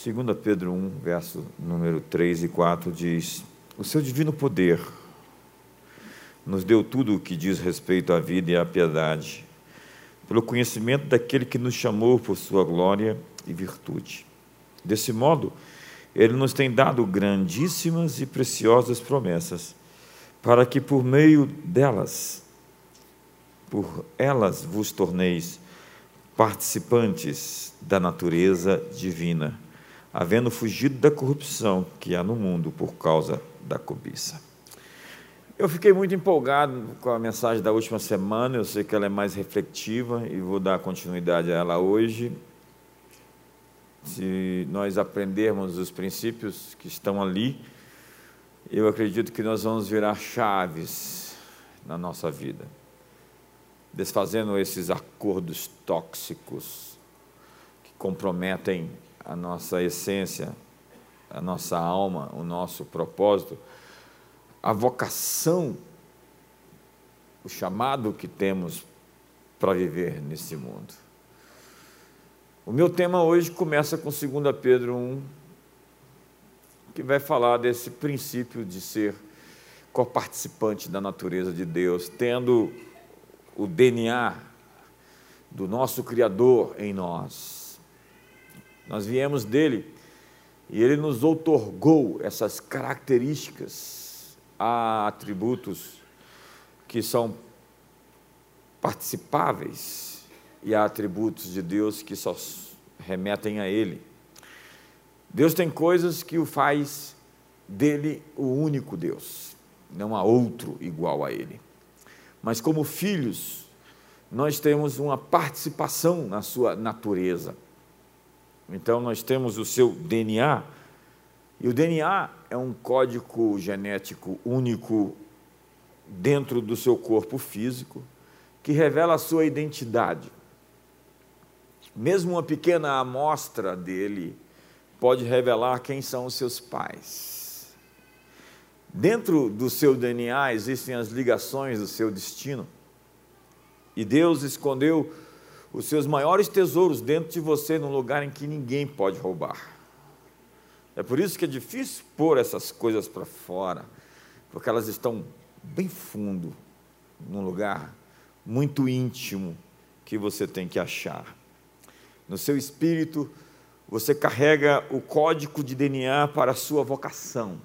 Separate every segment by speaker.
Speaker 1: 2 Pedro 1, verso número 3 e 4 diz: O seu divino poder nos deu tudo o que diz respeito à vida e à piedade, pelo conhecimento daquele que nos chamou por sua glória e virtude. Desse modo, ele nos tem dado grandíssimas e preciosas promessas, para que por meio delas, por elas vos torneis participantes da natureza divina, havendo fugido da corrupção que há no mundo por causa da cobiça. Eu fiquei muito empolgado com a mensagem da última semana, eu sei que ela é mais reflexiva e vou dar continuidade a ela hoje. Se nós aprendermos os princípios que estão ali, eu acredito que nós vamos virar chaves na nossa vida, desfazendo esses acordos tóxicos que comprometem a nossa essência, a nossa alma, o nosso propósito a vocação, o chamado que temos para viver nesse mundo. O meu tema hoje começa com 2 Pedro 1, que vai falar desse princípio de ser coparticipante da natureza de Deus, tendo o DNA do nosso Criador em nós. Nós viemos dele e ele nos outorgou essas características há atributos que são participáveis e há atributos de Deus que só remetem a Ele. Deus tem coisas que o faz dele o único Deus, não há outro igual a Ele. Mas como filhos, nós temos uma participação na sua natureza. Então nós temos o seu DNA e o DNA é um código genético único dentro do seu corpo físico que revela a sua identidade. Mesmo uma pequena amostra dele pode revelar quem são os seus pais. Dentro do seu DNA existem as ligações do seu destino. E Deus escondeu os seus maiores tesouros dentro de você num lugar em que ninguém pode roubar. É por isso que é difícil pôr essas coisas para fora, porque elas estão bem fundo, num lugar muito íntimo que você tem que achar. No seu espírito, você carrega o código de DNA para a sua vocação,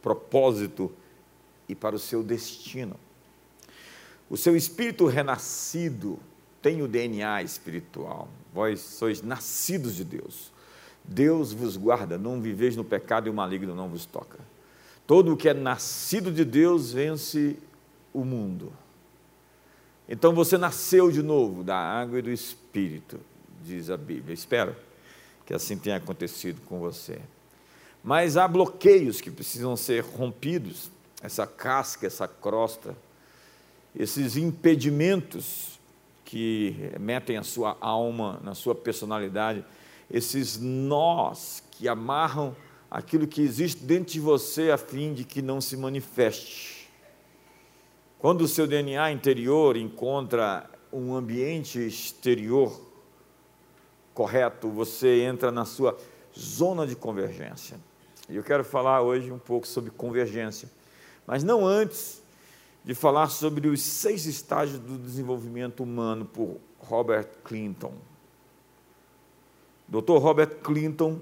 Speaker 1: propósito e para o seu destino. O seu espírito renascido tem o DNA espiritual. Vós sois nascidos de Deus. Deus vos guarda, não viveis no pecado e o maligno não vos toca. Todo o que é nascido de Deus vence o mundo. Então você nasceu de novo da água e do Espírito, diz a Bíblia. Espero que assim tenha acontecido com você. Mas há bloqueios que precisam ser rompidos, essa casca, essa crosta, esses impedimentos que metem a sua alma, na sua personalidade, esses nós que amarram aquilo que existe dentro de você a fim de que não se manifeste. Quando o seu DNA interior encontra um ambiente exterior correto, você entra na sua zona de convergência. E eu quero falar hoje um pouco sobre convergência, mas não antes de falar sobre os seis estágios do desenvolvimento humano por Robert Clinton. Dr. Robert Clinton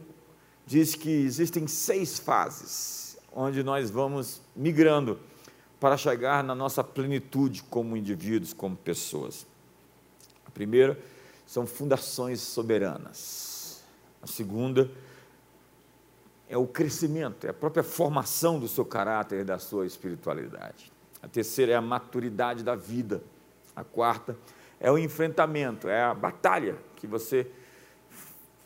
Speaker 1: diz que existem seis fases onde nós vamos migrando para chegar na nossa plenitude como indivíduos, como pessoas. A primeira são fundações soberanas. A segunda é o crescimento, é a própria formação do seu caráter e da sua espiritualidade. A terceira é a maturidade da vida. A quarta é o enfrentamento, é a batalha que você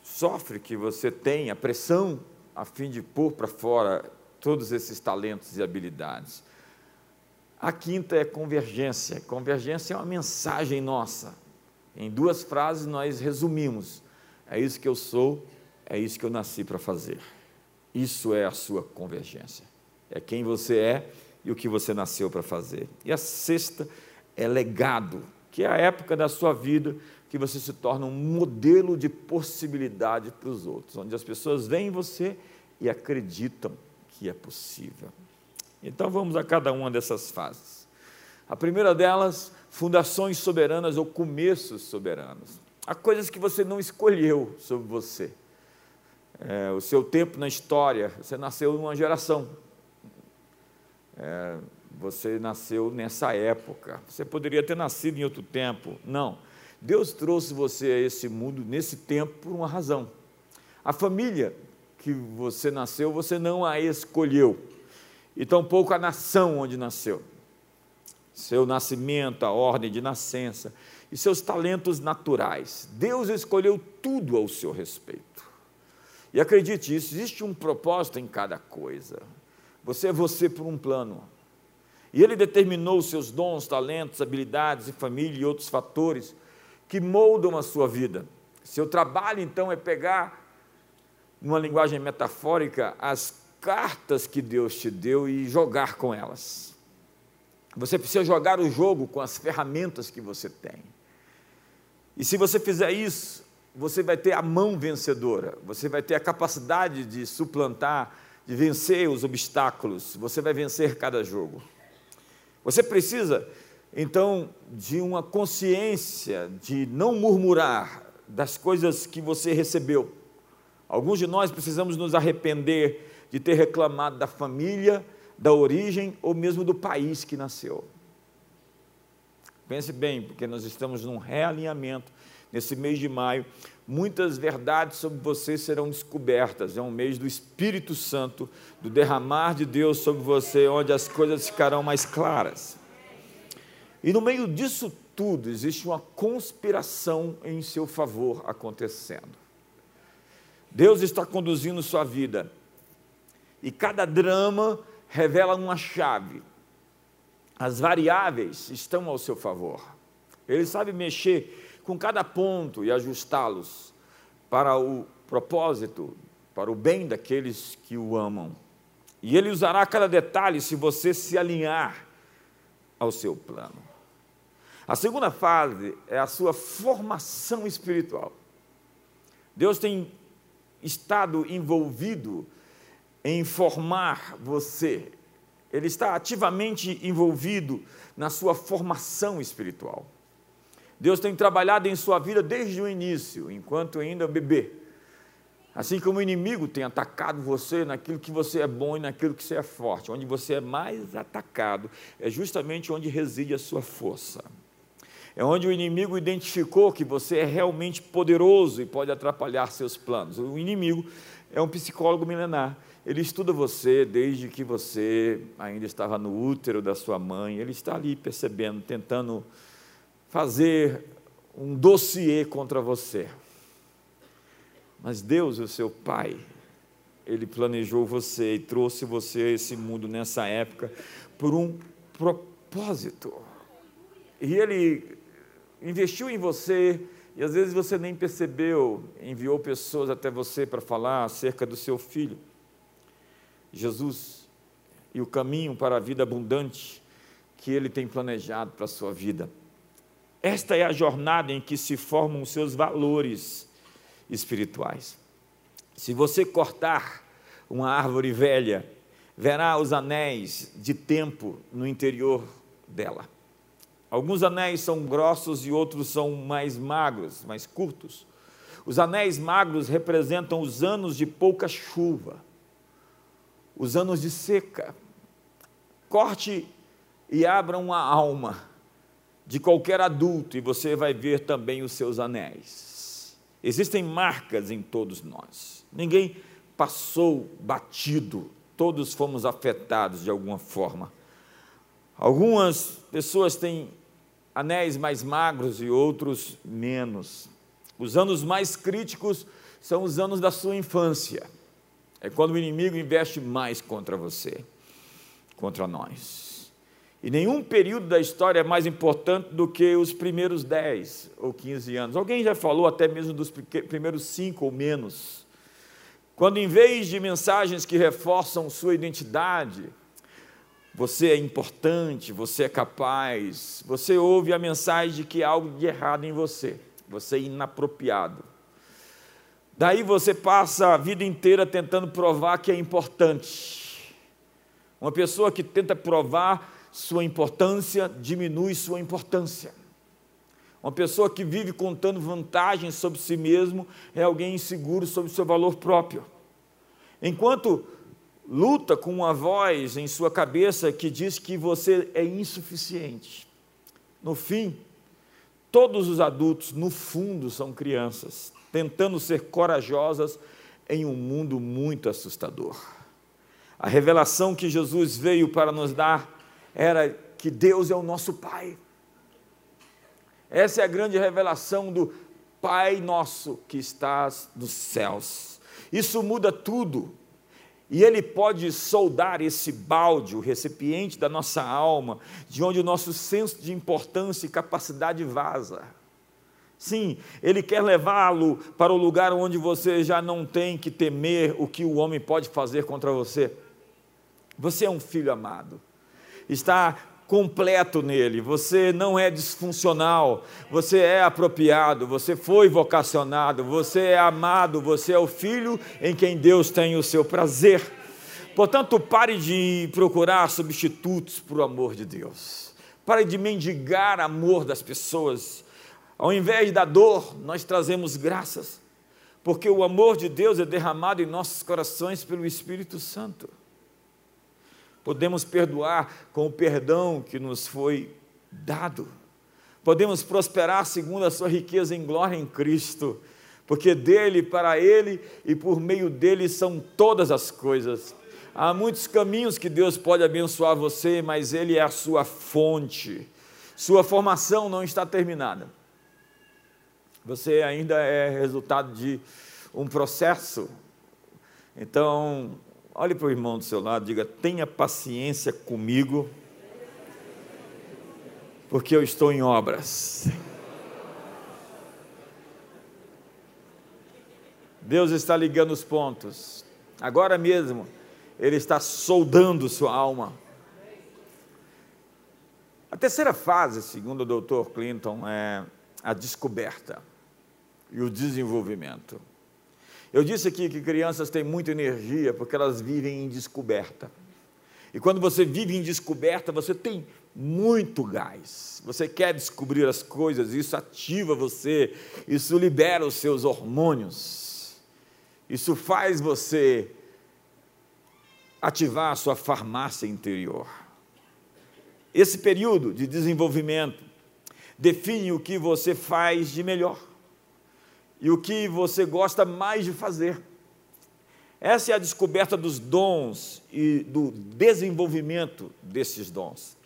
Speaker 1: sofre que você tem a pressão a fim de pôr para fora todos esses talentos e habilidades. A quinta é convergência. Convergência é uma mensagem nossa. Em duas frases nós resumimos: é isso que eu sou, é isso que eu nasci para fazer. Isso é a sua convergência. É quem você é e o que você nasceu para fazer. E a sexta é legado, que é a época da sua vida que você se torna um modelo de possibilidade para os outros, onde as pessoas veem você e acreditam que é possível. Então vamos a cada uma dessas fases. A primeira delas, fundações soberanas ou começos soberanos. Há coisas que você não escolheu sobre você. É, o seu tempo na história, você nasceu numa geração. É, você nasceu nessa época. Você poderia ter nascido em outro tempo. Não. Deus trouxe você a esse mundo nesse tempo por uma razão. A família que você nasceu, você não a escolheu. E tampouco a nação onde nasceu. Seu nascimento, a ordem de nascença e seus talentos naturais. Deus escolheu tudo ao seu respeito. E acredite, existe um propósito em cada coisa. Você é você por um plano. E Ele determinou os seus dons, talentos, habilidades e família e outros fatores que moldam a sua vida. Seu trabalho, então, é pegar, numa linguagem metafórica, as cartas que Deus te deu e jogar com elas. Você precisa jogar o jogo com as ferramentas que você tem. E se você fizer isso, você vai ter a mão vencedora, você vai ter a capacidade de suplantar, de vencer os obstáculos, você vai vencer cada jogo. Você precisa então, de uma consciência de não murmurar das coisas que você recebeu. Alguns de nós precisamos nos arrepender de ter reclamado da família, da origem ou mesmo do país que nasceu. Pense bem, porque nós estamos num realinhamento nesse mês de maio. Muitas verdades sobre você serão descobertas. É um mês do Espírito Santo, do derramar de Deus sobre você, onde as coisas ficarão mais claras. E no meio disso tudo existe uma conspiração em seu favor acontecendo. Deus está conduzindo sua vida. E cada drama revela uma chave. As variáveis estão ao seu favor. Ele sabe mexer com cada ponto e ajustá-los para o propósito, para o bem daqueles que o amam. E ele usará cada detalhe se você se alinhar ao seu plano. A segunda fase é a sua formação espiritual. Deus tem estado envolvido em formar você. Ele está ativamente envolvido na sua formação espiritual. Deus tem trabalhado em sua vida desde o início, enquanto ainda bebê. Assim como o inimigo tem atacado você naquilo que você é bom e naquilo que você é forte, onde você é mais atacado, é justamente onde reside a sua força. É onde o inimigo identificou que você é realmente poderoso e pode atrapalhar seus planos. O inimigo é um psicólogo milenar. Ele estuda você desde que você ainda estava no útero da sua mãe. Ele está ali percebendo, tentando fazer um dossiê contra você. Mas Deus, o seu Pai, Ele planejou você e trouxe você a esse mundo nessa época por um propósito. E Ele investiu em você e às vezes você nem percebeu, enviou pessoas até você para falar acerca do seu filho. Jesus e o caminho para a vida abundante que Ele tem planejado para a sua vida. Esta é a jornada em que se formam os seus valores espirituais. Se você cortar uma árvore velha, verá os anéis de tempo no interior dela. Alguns anéis são grossos e outros são mais magros, mais curtos. Os anéis magros representam os anos de pouca chuva, os anos de seca. Corte e abra uma alma de qualquer adulto e você vai ver também os seus anéis. Existem marcas em todos nós. Ninguém passou batido, todos fomos afetados de alguma forma. Algumas pessoas têm anéis mais magros e outros menos. Os anos mais críticos são os anos da sua infância. É quando o inimigo investe mais contra você, contra nós. E nenhum período da história é mais importante do que os primeiros 10 ou 15 anos. Alguém já falou até mesmo dos primeiros 5 ou menos. Quando, em vez de mensagens que reforçam sua identidade, você é importante, você é capaz, você ouve a mensagem de que há algo de errado em você. você é inapropriado. Daí você passa a vida inteira tentando provar que é importante. Uma pessoa que tenta provar sua importância diminui sua importância. Uma pessoa que vive contando vantagens sobre si mesmo é alguém inseguro sobre seu valor próprio. Enquanto luta com uma voz em sua cabeça que diz que você é insuficiente. No fim, todos os adultos, no fundo, são crianças, tentando ser corajosas em um mundo muito assustador. A revelação que Jesus veio para nos dar era que Deus é o nosso Pai. Essa é a grande revelação do Pai nosso que estás nos céus. Isso muda tudo. E Ele pode soldar esse balde, o recipiente da nossa alma, de onde o nosso senso de importância e capacidade vaza. Sim, Ele quer levá-lo para o lugar onde você já não tem que temer o que o homem pode fazer contra você. Você é um filho amado, está completo nele, você não é disfuncional, você é apropriado, você foi vocacionado, você é amado, você é o filho em quem Deus tem o seu prazer. Portanto, pare de procurar substitutos para o amor de Deus. Pare de mendigar amor das pessoas. Ao invés da dor, nós trazemos graças, porque o amor de Deus é derramado em nossos corações pelo Espírito Santo. Podemos perdoar com o perdão que nos foi dado. Podemos prosperar segundo a sua riqueza em glória em Cristo, porque dele, para ele e por meio dele são todas as coisas. Há muitos caminhos que Deus pode abençoar você, mas ele é a sua fonte. Sua formação não está terminada. Você ainda é resultado de um processo. Então, Olhe para o irmão do seu lado, diga: tenha paciência comigo, porque eu estou em obras. Deus está ligando os pontos. Agora mesmo, Ele está soldando sua alma. A terceira fase, segundo o Dr. Clinton, é a descoberta e o desenvolvimento. Eu disse aqui que crianças têm muita energia porque elas vivem em descoberta. E quando você vive em descoberta, você tem muito gás. Você quer descobrir as coisas, isso ativa você, isso libera os seus hormônios. Isso faz você ativar a sua farmácia interior. Esse período de desenvolvimento define o que você faz de melhor e o que você gosta mais de fazer. Essa é a descoberta dos dons e do desenvolvimento desses dons.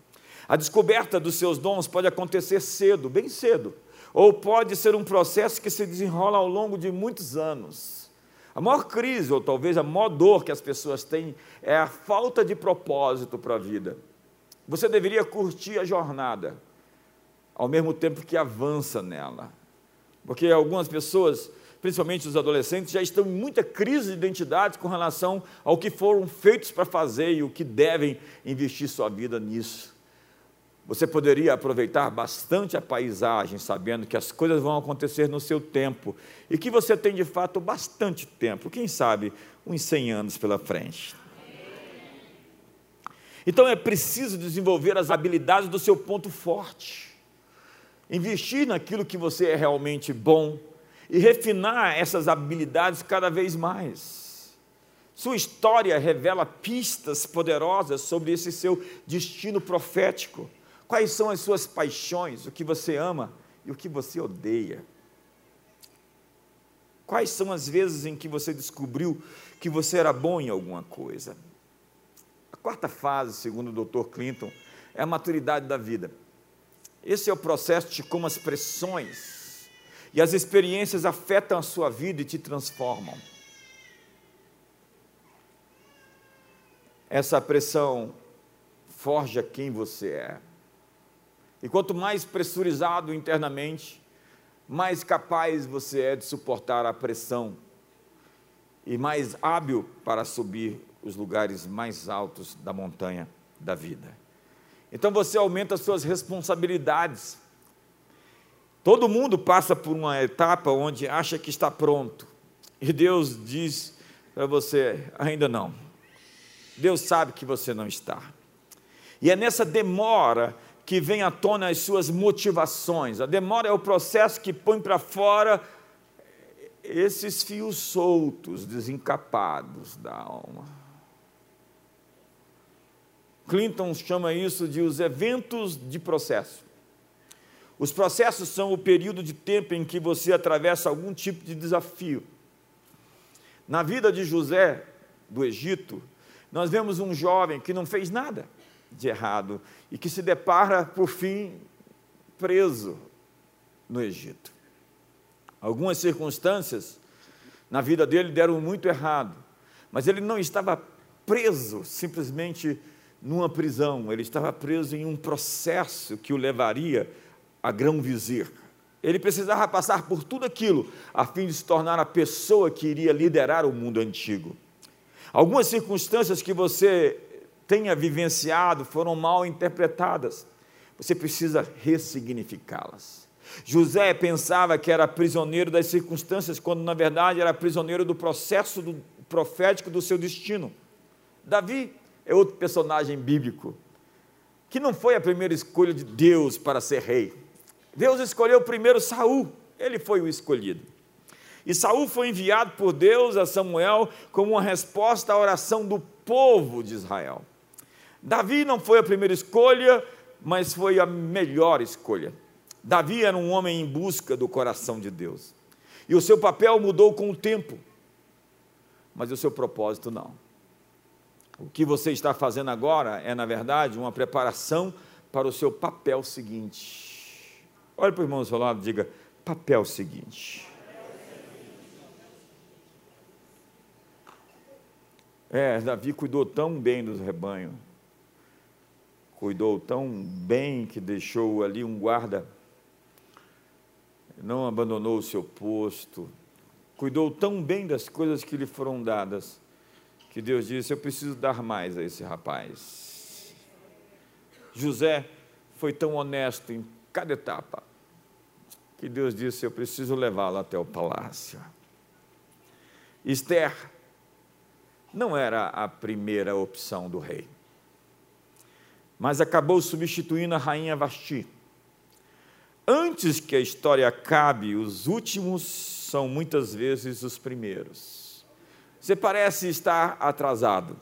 Speaker 1: A descoberta dos seus dons pode acontecer cedo, bem cedo, ou pode ser um processo que se desenrola ao longo de muitos anos. A maior crise, ou talvez a maior dor que as pessoas têm, é a falta de propósito para a vida. Você deveria curtir a jornada, ao mesmo tempo que avança nela. Porque algumas pessoas, principalmente os adolescentes, já estão em muita crise de identidade com relação ao que foram feitos para fazer e o que devem investir sua vida nisso. Você poderia aproveitar bastante a paisagem, sabendo que as coisas vão acontecer no seu tempo e que você tem de fato bastante tempo, quem sabe uns 100 anos pela frente. Então é preciso desenvolver as habilidades do seu ponto forte investir naquilo que você é realmente bom e refinar essas habilidades cada vez mais. Sua história revela pistas poderosas sobre esse seu destino profético. Quais são as suas paixões, o que você ama e o que você odeia? Quais são as vezes em que você descobriu que você era bom em alguma coisa? A quarta fase, segundo o Dr. Clinton, é a maturidade da vida. Esse é o processo de como as pressões e as experiências afetam a sua vida e te transformam. Essa pressão forja quem você é. E quanto mais pressurizado internamente, mais capaz você é de suportar a pressão e mais hábil para subir os lugares mais altos da montanha da vida. Então você aumenta as suas responsabilidades. Todo mundo passa por uma etapa onde acha que está pronto, e Deus diz para você: ainda não. Deus sabe que você não está. E é nessa demora que vem à tona as suas motivações. A demora é o processo que põe para fora esses fios soltos, desencapados da alma. Clinton chama isso de os eventos de processo. Os processos são o período de tempo em que você atravessa algum tipo de desafio. Na vida de José, do Egito, nós vemos um jovem que não fez nada de errado e que se depara, por fim, preso no Egito. Algumas circunstâncias na vida dele deram muito errado, mas ele não estava preso simplesmente numa prisão, ele estava preso em um processo que o levaria a grão-vizir. Ele precisava passar por tudo aquilo a fim de se tornar a pessoa que iria liderar o mundo antigo. Algumas circunstâncias que você tenha vivenciado foram mal interpretadas. Você precisa ressignificá-las. José pensava que era prisioneiro das circunstâncias, quando na verdade era prisioneiro do processo do profético do seu destino. Davi é outro personagem bíblico que não foi a primeira escolha de Deus para ser rei. Deus escolheu primeiro Saul, ele foi o escolhido. E Saul foi enviado por Deus a Samuel como uma resposta à oração do povo de Israel. Davi não foi a primeira escolha, mas foi a melhor escolha. Davi era um homem em busca do coração de Deus. E o seu papel mudou com o tempo, mas o seu propósito não. O que você está fazendo agora é, na verdade, uma preparação para o seu papel seguinte. Olhe para o irmão do seu lado e diga: papel seguinte. É, Davi cuidou tão bem dos rebanhos, cuidou tão bem que deixou ali um guarda não abandonou o seu posto, cuidou tão bem das coisas que lhe foram dadas, que Deus disse: Eu preciso dar mais a esse rapaz. José foi tão honesto em cada etapa, que Deus disse: Eu preciso levá-lo até o palácio. Esther não era a primeira opção do rei, mas acabou substituindo a rainha Vasti antes que a história acabe, os últimos são muitas vezes os primeiros. Você parece estar atrasado,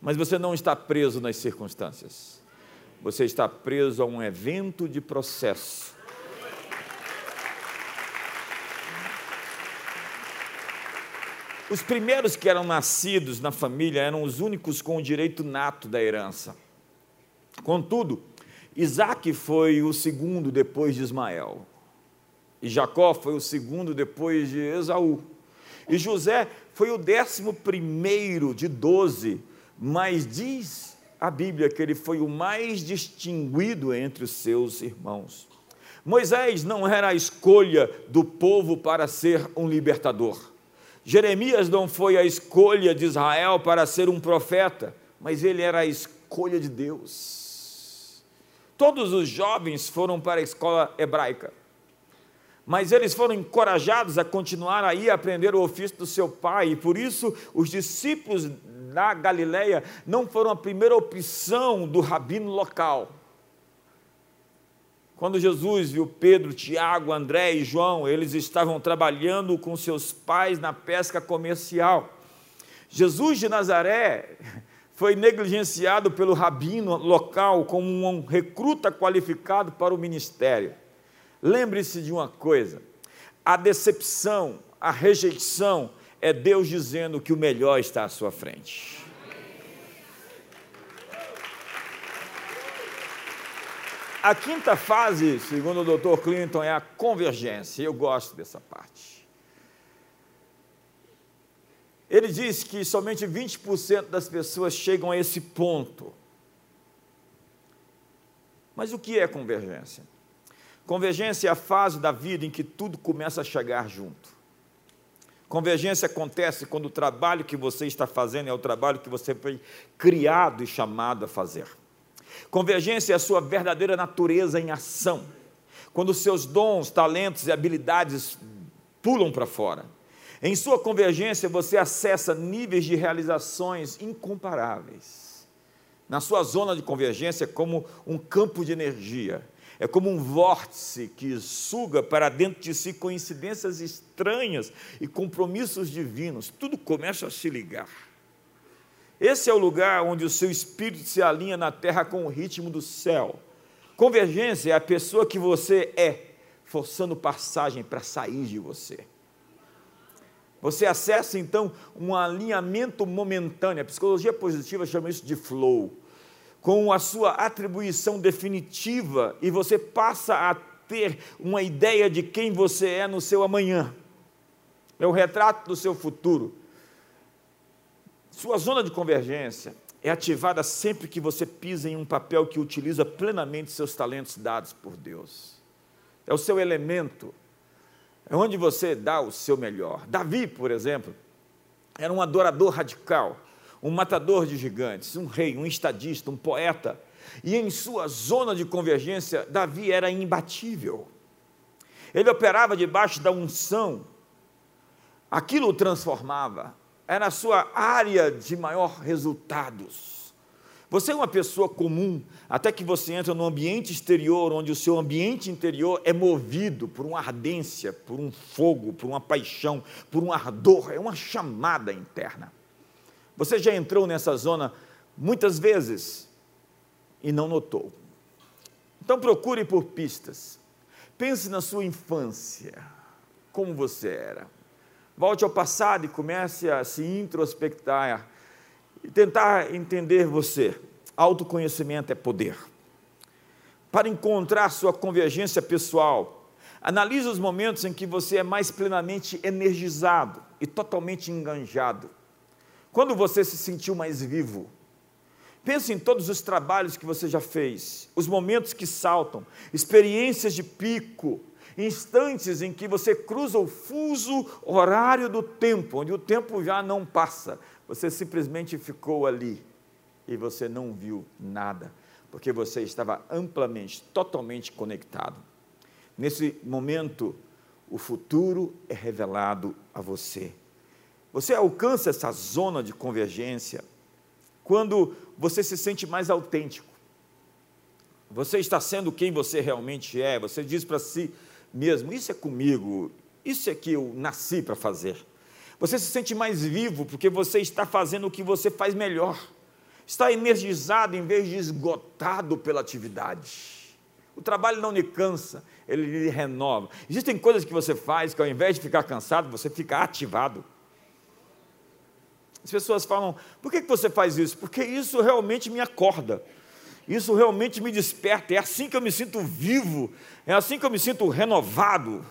Speaker 1: mas você não está preso nas circunstâncias. Você está preso a um evento de processo. Os primeiros que eram nascidos na família eram os únicos com o direito nato da herança. Contudo, Isaac foi o segundo depois de Ismael. E Jacó foi o segundo depois de Esaú. E José foi o décimo primeiro de doze, mas diz a Bíblia que ele foi o mais distinguido entre os seus irmãos. Moisés não era a escolha do povo para ser um libertador. Jeremias não foi a escolha de Israel para ser um profeta, mas ele era a escolha de Deus. Todos os jovens foram para a escola hebraica, mas eles foram encorajados a continuar aí a aprender o ofício do seu pai, e por isso os discípulos da Galileia não foram a primeira opção do rabino local. Quando Jesus viu Pedro, Tiago, André e João, eles estavam trabalhando com seus pais na pesca comercial. Jesus de Nazaré foi negligenciado pelo rabino local como um recruta qualificado para o ministério. Lembre-se de uma coisa: a decepção, a rejeição é Deus dizendo que o melhor está à sua frente. A quinta fase, segundo o Dr. Clinton, é a convergência. Eu gosto dessa parte. Ele diz que somente 20% das pessoas chegam a esse ponto. Mas o que é convergência? Convergência é a fase da vida em que tudo começa a chegar junto. Convergência acontece quando o trabalho que você está fazendo é o trabalho que você foi criado e chamado a fazer. Convergência é a sua verdadeira natureza em ação. quando seus dons, talentos e habilidades pulam para fora. Em sua convergência, você acessa níveis de realizações incomparáveis. Na sua zona de convergência, é como um campo de energia, é como um vórtice que suga para dentro de si coincidências estranhas e compromissos divinos. Tudo começa a se ligar. Esse é o lugar onde o seu espírito se alinha na terra com o ritmo do céu. Convergência é a pessoa que você é, forçando passagem para sair de você. Você acessa então um alinhamento momentâneo. A psicologia positiva chama isso de flow. Com a sua atribuição definitiva e você passa a ter uma ideia de quem você é no seu amanhã. É o retrato do seu futuro. Sua zona de convergência é ativada sempre que você pisa em um papel que utiliza plenamente seus talentos dados por Deus. É o seu elemento, é onde você dá o seu melhor. Davi, por exemplo, era um adorador radical, um matador de gigantes, um rei, um estadista, um poeta. E em sua zona de convergência, Davi era imbatível. Ele operava debaixo da unção, aquilo o transformava era a sua área de maior resultados. Você é uma pessoa comum, até que você entra no ambiente exterior, onde o seu ambiente interior é movido por uma ardência, por um fogo, por uma paixão, por um ardor, é uma chamada interna. Você já entrou nessa zona muitas vezes e não notou. Então procure por pistas. Pense na sua infância, como você era Volte ao passado e comece a se introspectar e tentar entender você. Autoconhecimento é poder. Para encontrar sua convergência pessoal, analise os momentos em que você é mais plenamente energizado e totalmente enganjado. Quando você se sentiu mais vivo, Pense em todos os trabalhos que você já fez, os momentos que saltam, experiências de pico, instantes em que você cruza o fuso horário do tempo, onde o tempo já não passa, você simplesmente ficou ali e você não viu nada, porque você estava amplamente, totalmente conectado. Nesse momento, o futuro é revelado a você. Você alcança essa zona de convergência quando você se sente mais autêntico. Você está sendo quem você realmente é. Você diz para si: mesmo, isso é comigo, isso é que eu nasci para fazer. Você se sente mais vivo porque você está fazendo o que você faz melhor. Está energizado em vez de esgotado pela atividade. O trabalho não lhe cansa, ele lhe renova. Existem coisas que você faz que ao invés de ficar cansado, você fica ativado. As pessoas falam: por que você faz isso? Porque isso realmente me acorda. Isso realmente me desperta, é assim que eu me sinto vivo, é assim que eu me sinto renovado.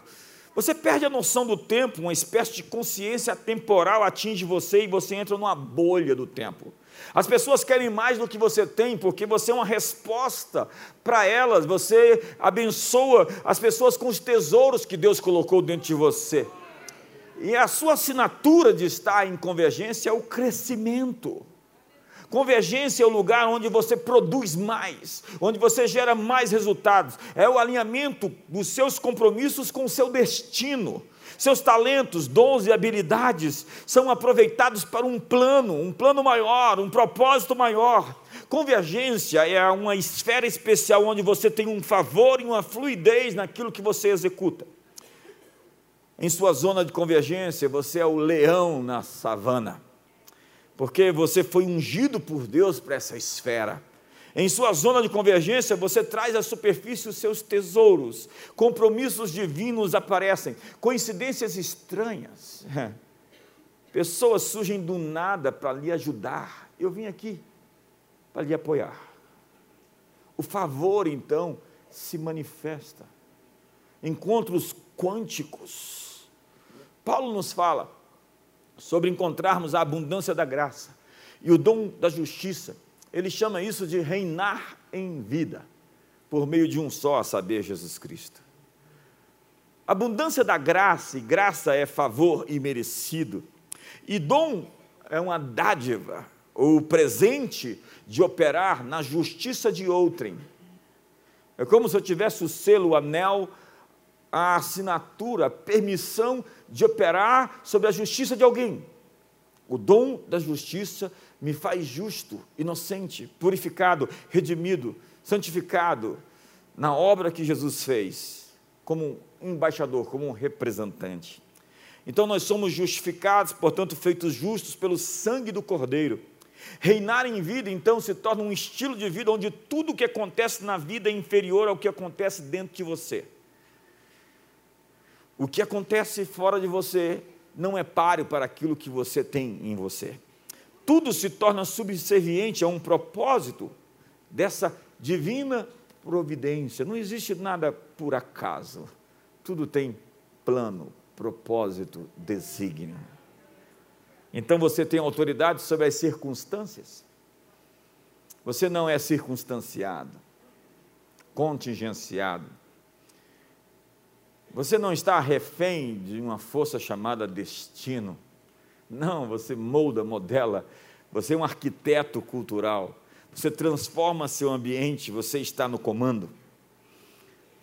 Speaker 1: Você perde a noção do tempo, uma espécie de consciência temporal atinge você e você entra numa bolha do tempo. As pessoas querem mais do que você tem, porque você é uma resposta para elas, você abençoa as pessoas com os tesouros que Deus colocou dentro de você. E a sua assinatura de estar em convergência é o crescimento. Convergência é o lugar onde você produz mais, onde você gera mais resultados. É o alinhamento dos seus compromissos com o seu destino. Seus talentos, dons e habilidades são aproveitados para um plano, um plano maior, um propósito maior. Convergência é uma esfera especial onde você tem um favor e uma fluidez naquilo que você executa. Em sua zona de convergência, você é o leão na savana porque você foi ungido por Deus para essa esfera. Em sua zona de convergência, você traz à superfície os seus tesouros, compromissos divinos aparecem, coincidências estranhas. Pessoas surgem do nada para lhe ajudar. Eu vim aqui para lhe apoiar. O favor, então, se manifesta. Encontros quânticos. Paulo nos fala sobre encontrarmos a abundância da graça e o dom da justiça. Ele chama isso de reinar em vida, por meio de um só, a saber, Jesus Cristo. Abundância da graça, e graça é favor imerecido, e dom é uma dádiva, ou presente de operar na justiça de outrem. É como se eu tivesse o selo, o anel, a assinatura, a permissão de operar sobre a justiça de alguém. O dom da justiça me faz justo, inocente, purificado, redimido, santificado na obra que Jesus fez, como um embaixador, como um representante. Então nós somos justificados, portanto, feitos justos pelo sangue do Cordeiro. Reinar em vida, então, se torna um estilo de vida onde tudo o que acontece na vida é inferior ao que acontece dentro de você. O que acontece fora de você não é páreo para aquilo que você tem em você. Tudo se torna subserviente a um propósito dessa divina providência. Não existe nada por acaso. Tudo tem plano, propósito, desígnio. Então você tem autoridade sobre as circunstâncias. Você não é circunstanciado, contingenciado. Você não está refém de uma força chamada destino. Não, você molda, modela. Você é um arquiteto cultural. Você transforma seu ambiente, você está no comando.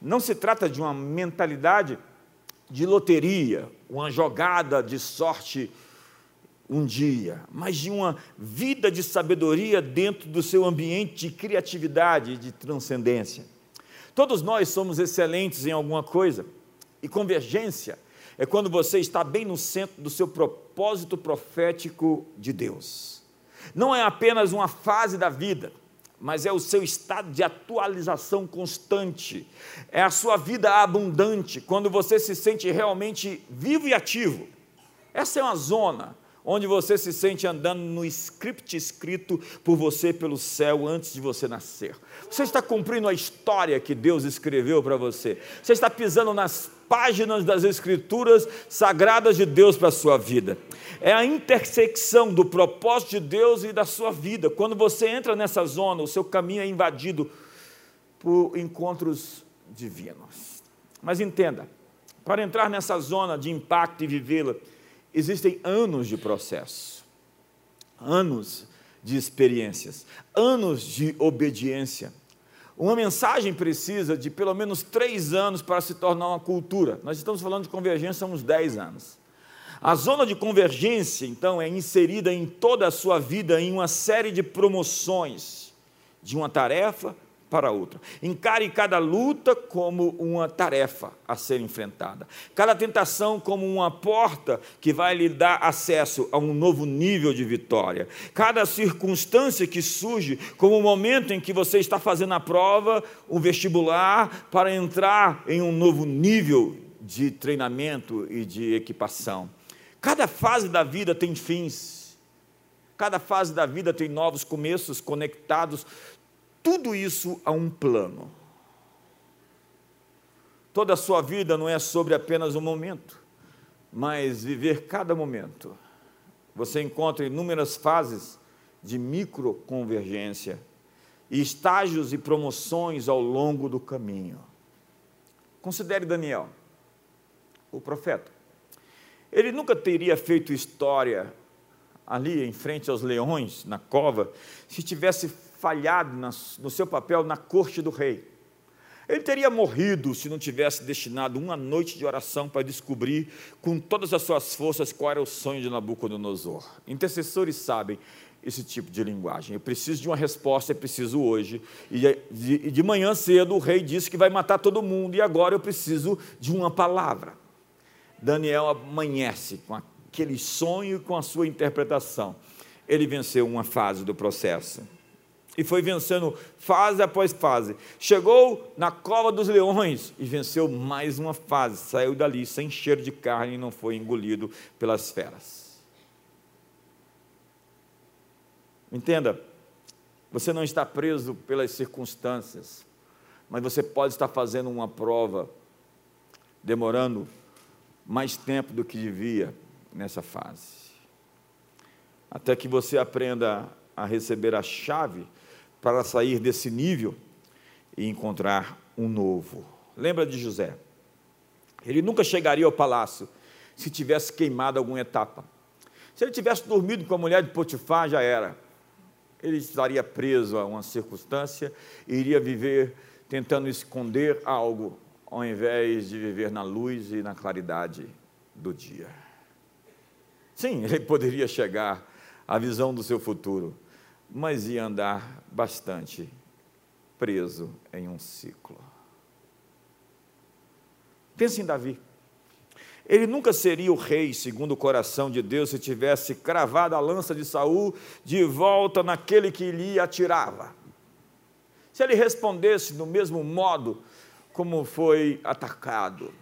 Speaker 1: Não se trata de uma mentalidade de loteria, uma jogada de sorte um dia, mas de uma vida de sabedoria dentro do seu ambiente de criatividade e de transcendência. Todos nós somos excelentes em alguma coisa, e convergência é quando você está bem no centro do seu propósito profético de Deus. Não é apenas uma fase da vida, mas é o seu estado de atualização constante, é a sua vida abundante, quando você se sente realmente vivo e ativo. Essa é uma zona onde você se sente andando no script escrito por você pelo céu antes de você nascer. Você está cumprindo a história que Deus escreveu para você. Você está pisando nas páginas das escrituras sagradas de Deus para a sua vida. É a intersecção do propósito de Deus e da sua vida. Quando você entra nessa zona, o seu caminho é invadido por encontros divinos. Mas entenda, para entrar nessa zona de impacto e vivê-la, existem anos de processo, anos de experiências, anos de obediência. Uma mensagem precisa de pelo menos três anos para se tornar uma cultura. Nós estamos falando de convergência há uns dez anos. A zona de convergência, então, é inserida em toda a sua vida em uma série de promoções de uma tarefa para outra. Encare cada luta como uma tarefa a ser enfrentada, cada tentação como uma porta que vai lhe dar acesso a um novo nível de vitória, cada circunstância que surge como o momento em que você está fazendo a prova, o vestibular, para entrar em um novo nível de treinamento e de equipação. Cada fase da vida tem fins. Cada fase da vida tem novos começos conectados tudo isso a um plano. Toda a sua vida não é sobre apenas um momento, mas viver cada momento. Você encontra inúmeras fases de microconvergência e estágios e promoções ao longo do caminho. Considere Daniel, o profeta. Ele nunca teria feito história ali em frente aos leões, na cova, se tivesse falhado no seu papel na corte do rei. Ele teria morrido se não tivesse destinado uma noite de oração para descobrir com todas as suas forças qual era o sonho de Nabucodonosor. Intercessores sabem esse tipo de linguagem. Eu preciso de uma resposta, eu preciso hoje. E de, de manhã cedo o rei disse que vai matar todo mundo, e agora eu preciso de uma palavra. Daniel amanhece com aquele sonho e com a sua interpretação. Ele venceu uma fase do processo e foi vencendo fase após fase. Chegou na cova dos leões e venceu mais uma fase. Saiu dali sem cheiro de carne e não foi engolido pelas feras. Entenda, você não está preso pelas circunstâncias, mas você pode estar fazendo uma prova, demorando mais tempo do que devia nessa fase. Até que você aprenda a receber a chave para sair desse nível e encontrar um novo. Lembra de José? Ele nunca chegaria ao palácio se tivesse queimado alguma etapa. Se ele tivesse dormido com a mulher de Potifar, já era. Ele estaria preso a uma circunstância e iria viver tentando esconder algo, ao invés de viver na luz e na claridade do dia. Sim, ele poderia chegar à visão do seu futuro, mas ia andar bastante preso em um ciclo. Pense em Davi. Ele nunca seria o rei segundo o coração de Deus se tivesse cravado a lança de Saul de volta naquele que lhe atirava. Se ele respondesse do mesmo modo como foi atacado,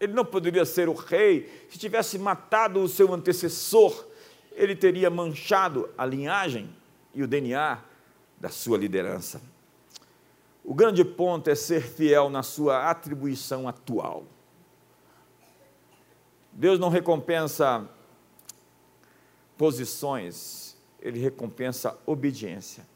Speaker 1: ele não poderia ser o rei se tivesse matado o seu antecessor, ele teria manchado a linhagem e o DNA da sua liderança. O grande ponto é ser fiel na sua atribuição atual. Deus não recompensa posições, Ele recompensa obediência.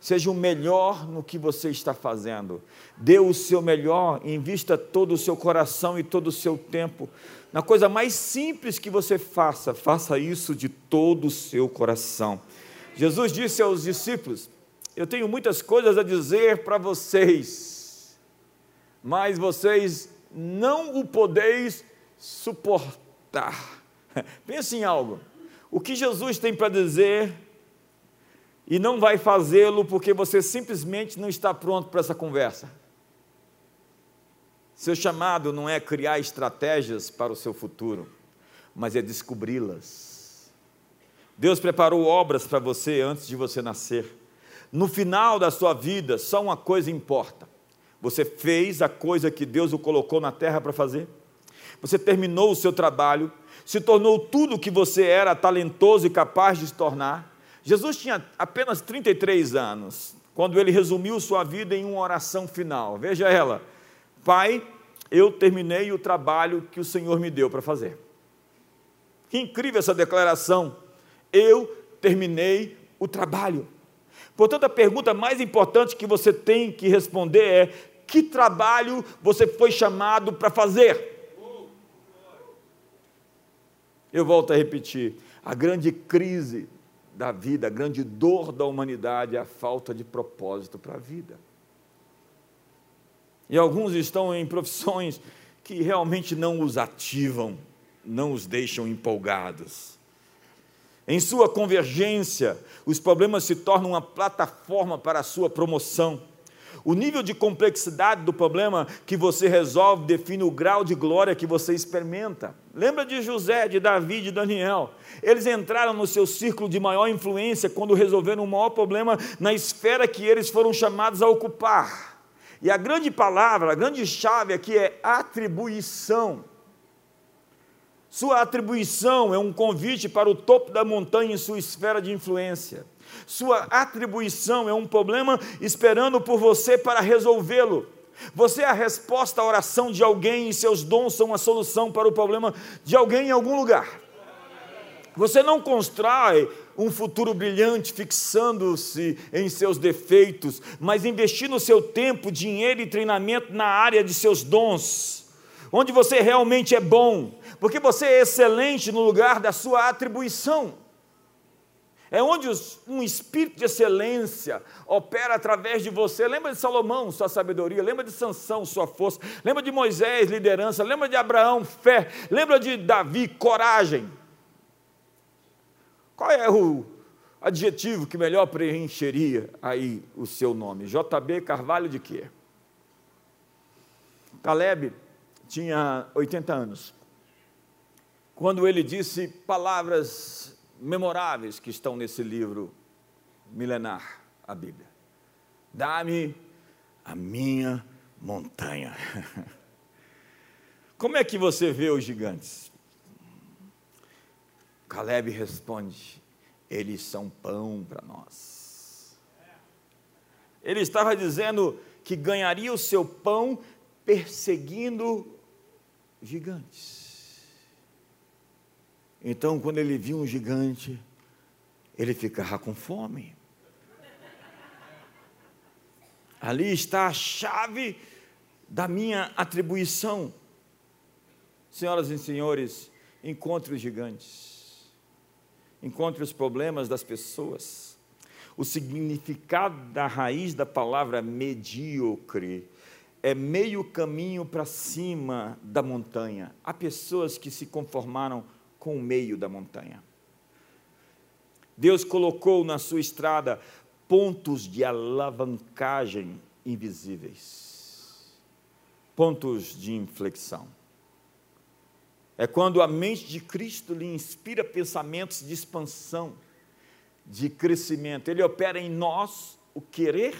Speaker 1: Seja o melhor no que você está fazendo. Dê o seu melhor, invista todo o seu coração e todo o seu tempo na coisa mais simples que você faça. Faça isso de todo o seu coração. Jesus disse aos discípulos: Eu tenho muitas coisas a dizer para vocês, mas vocês não o podeis suportar. Pense em algo. O que Jesus tem para dizer e não vai fazê-lo porque você simplesmente não está pronto para essa conversa. Seu chamado não é criar estratégias para o seu futuro, mas é descobri-las. Deus preparou obras para você antes de você nascer. No final da sua vida, só uma coisa importa: você fez a coisa que Deus o colocou na terra para fazer? você terminou o seu trabalho, se tornou tudo o que você era talentoso e capaz de se tornar. Jesus tinha apenas 33 anos, quando ele resumiu sua vida em uma oração final. Veja ela: Pai, eu terminei o trabalho que o Senhor me deu para fazer. Que incrível essa declaração. Eu terminei o trabalho. Portanto, a pergunta mais importante que você tem que responder é: que trabalho você foi chamado para fazer? Eu volto a repetir: a grande crise da vida, a grande dor da humanidade é a falta de propósito para a vida. E alguns estão em profissões que realmente não os ativam, não os deixam empolgados. Em sua convergência, os problemas se tornam uma plataforma para a sua promoção. O nível de complexidade do problema que você resolve define o grau de glória que você experimenta. Lembra de José, de Davi, de Daniel? Eles entraram no seu círculo de maior influência quando resolveram o maior problema na esfera que eles foram chamados a ocupar. E a grande palavra, a grande chave aqui é atribuição. Sua atribuição é um convite para o topo da montanha em sua esfera de influência. Sua atribuição é um problema esperando por você para resolvê-lo. Você é a resposta à oração de alguém e seus dons são a solução para o problema de alguém em algum lugar. Você não constrói um futuro brilhante fixando-se em seus defeitos, mas investindo seu tempo, dinheiro e treinamento na área de seus dons, onde você realmente é bom, porque você é excelente no lugar da sua atribuição. É onde um espírito de excelência opera através de você. Lembra de Salomão, sua sabedoria. Lembra de Sansão, sua força. Lembra de Moisés, liderança. Lembra de Abraão, fé. Lembra de Davi, coragem. Qual é o adjetivo que melhor preencheria aí o seu nome? JB Carvalho de quê? Caleb tinha 80 anos. Quando ele disse palavras memoráveis que estão nesse livro milenar, a Bíblia. Dá-me a minha montanha. Como é que você vê os gigantes? Caleb responde: eles são pão para nós. Ele estava dizendo que ganharia o seu pão perseguindo gigantes. Então, quando ele via um gigante, ele ficava com fome. Ali está a chave da minha atribuição. Senhoras e senhores, encontre os gigantes, encontre os problemas das pessoas. o significado da raiz da palavra medíocre é meio caminho para cima da montanha. Há pessoas que se conformaram com o meio da montanha. Deus colocou na sua estrada pontos de alavancagem invisíveis, pontos de inflexão. É quando a mente de Cristo lhe inspira pensamentos de expansão, de crescimento. Ele opera em nós o querer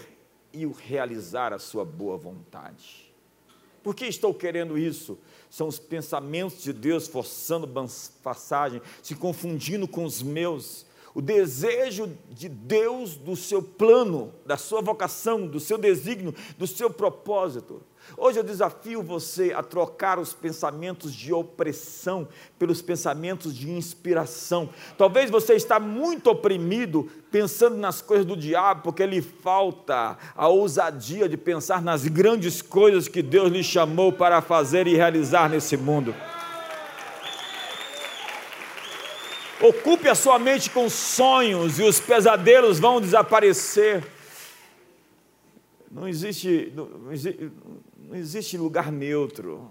Speaker 1: e o realizar a sua boa vontade. Por que estou querendo isso? São os pensamentos de Deus forçando passagem, se confundindo com os meus. O desejo de Deus do seu plano, da sua vocação, do seu desígnio, do seu propósito. Hoje eu desafio você a trocar os pensamentos de opressão pelos pensamentos de inspiração. Talvez você está muito oprimido pensando nas coisas do diabo, porque lhe falta a ousadia de pensar nas grandes coisas que Deus lhe chamou para fazer e realizar nesse mundo. Ocupe a sua mente com sonhos e os pesadelos vão desaparecer. Não existe, não existe, não existe lugar neutro,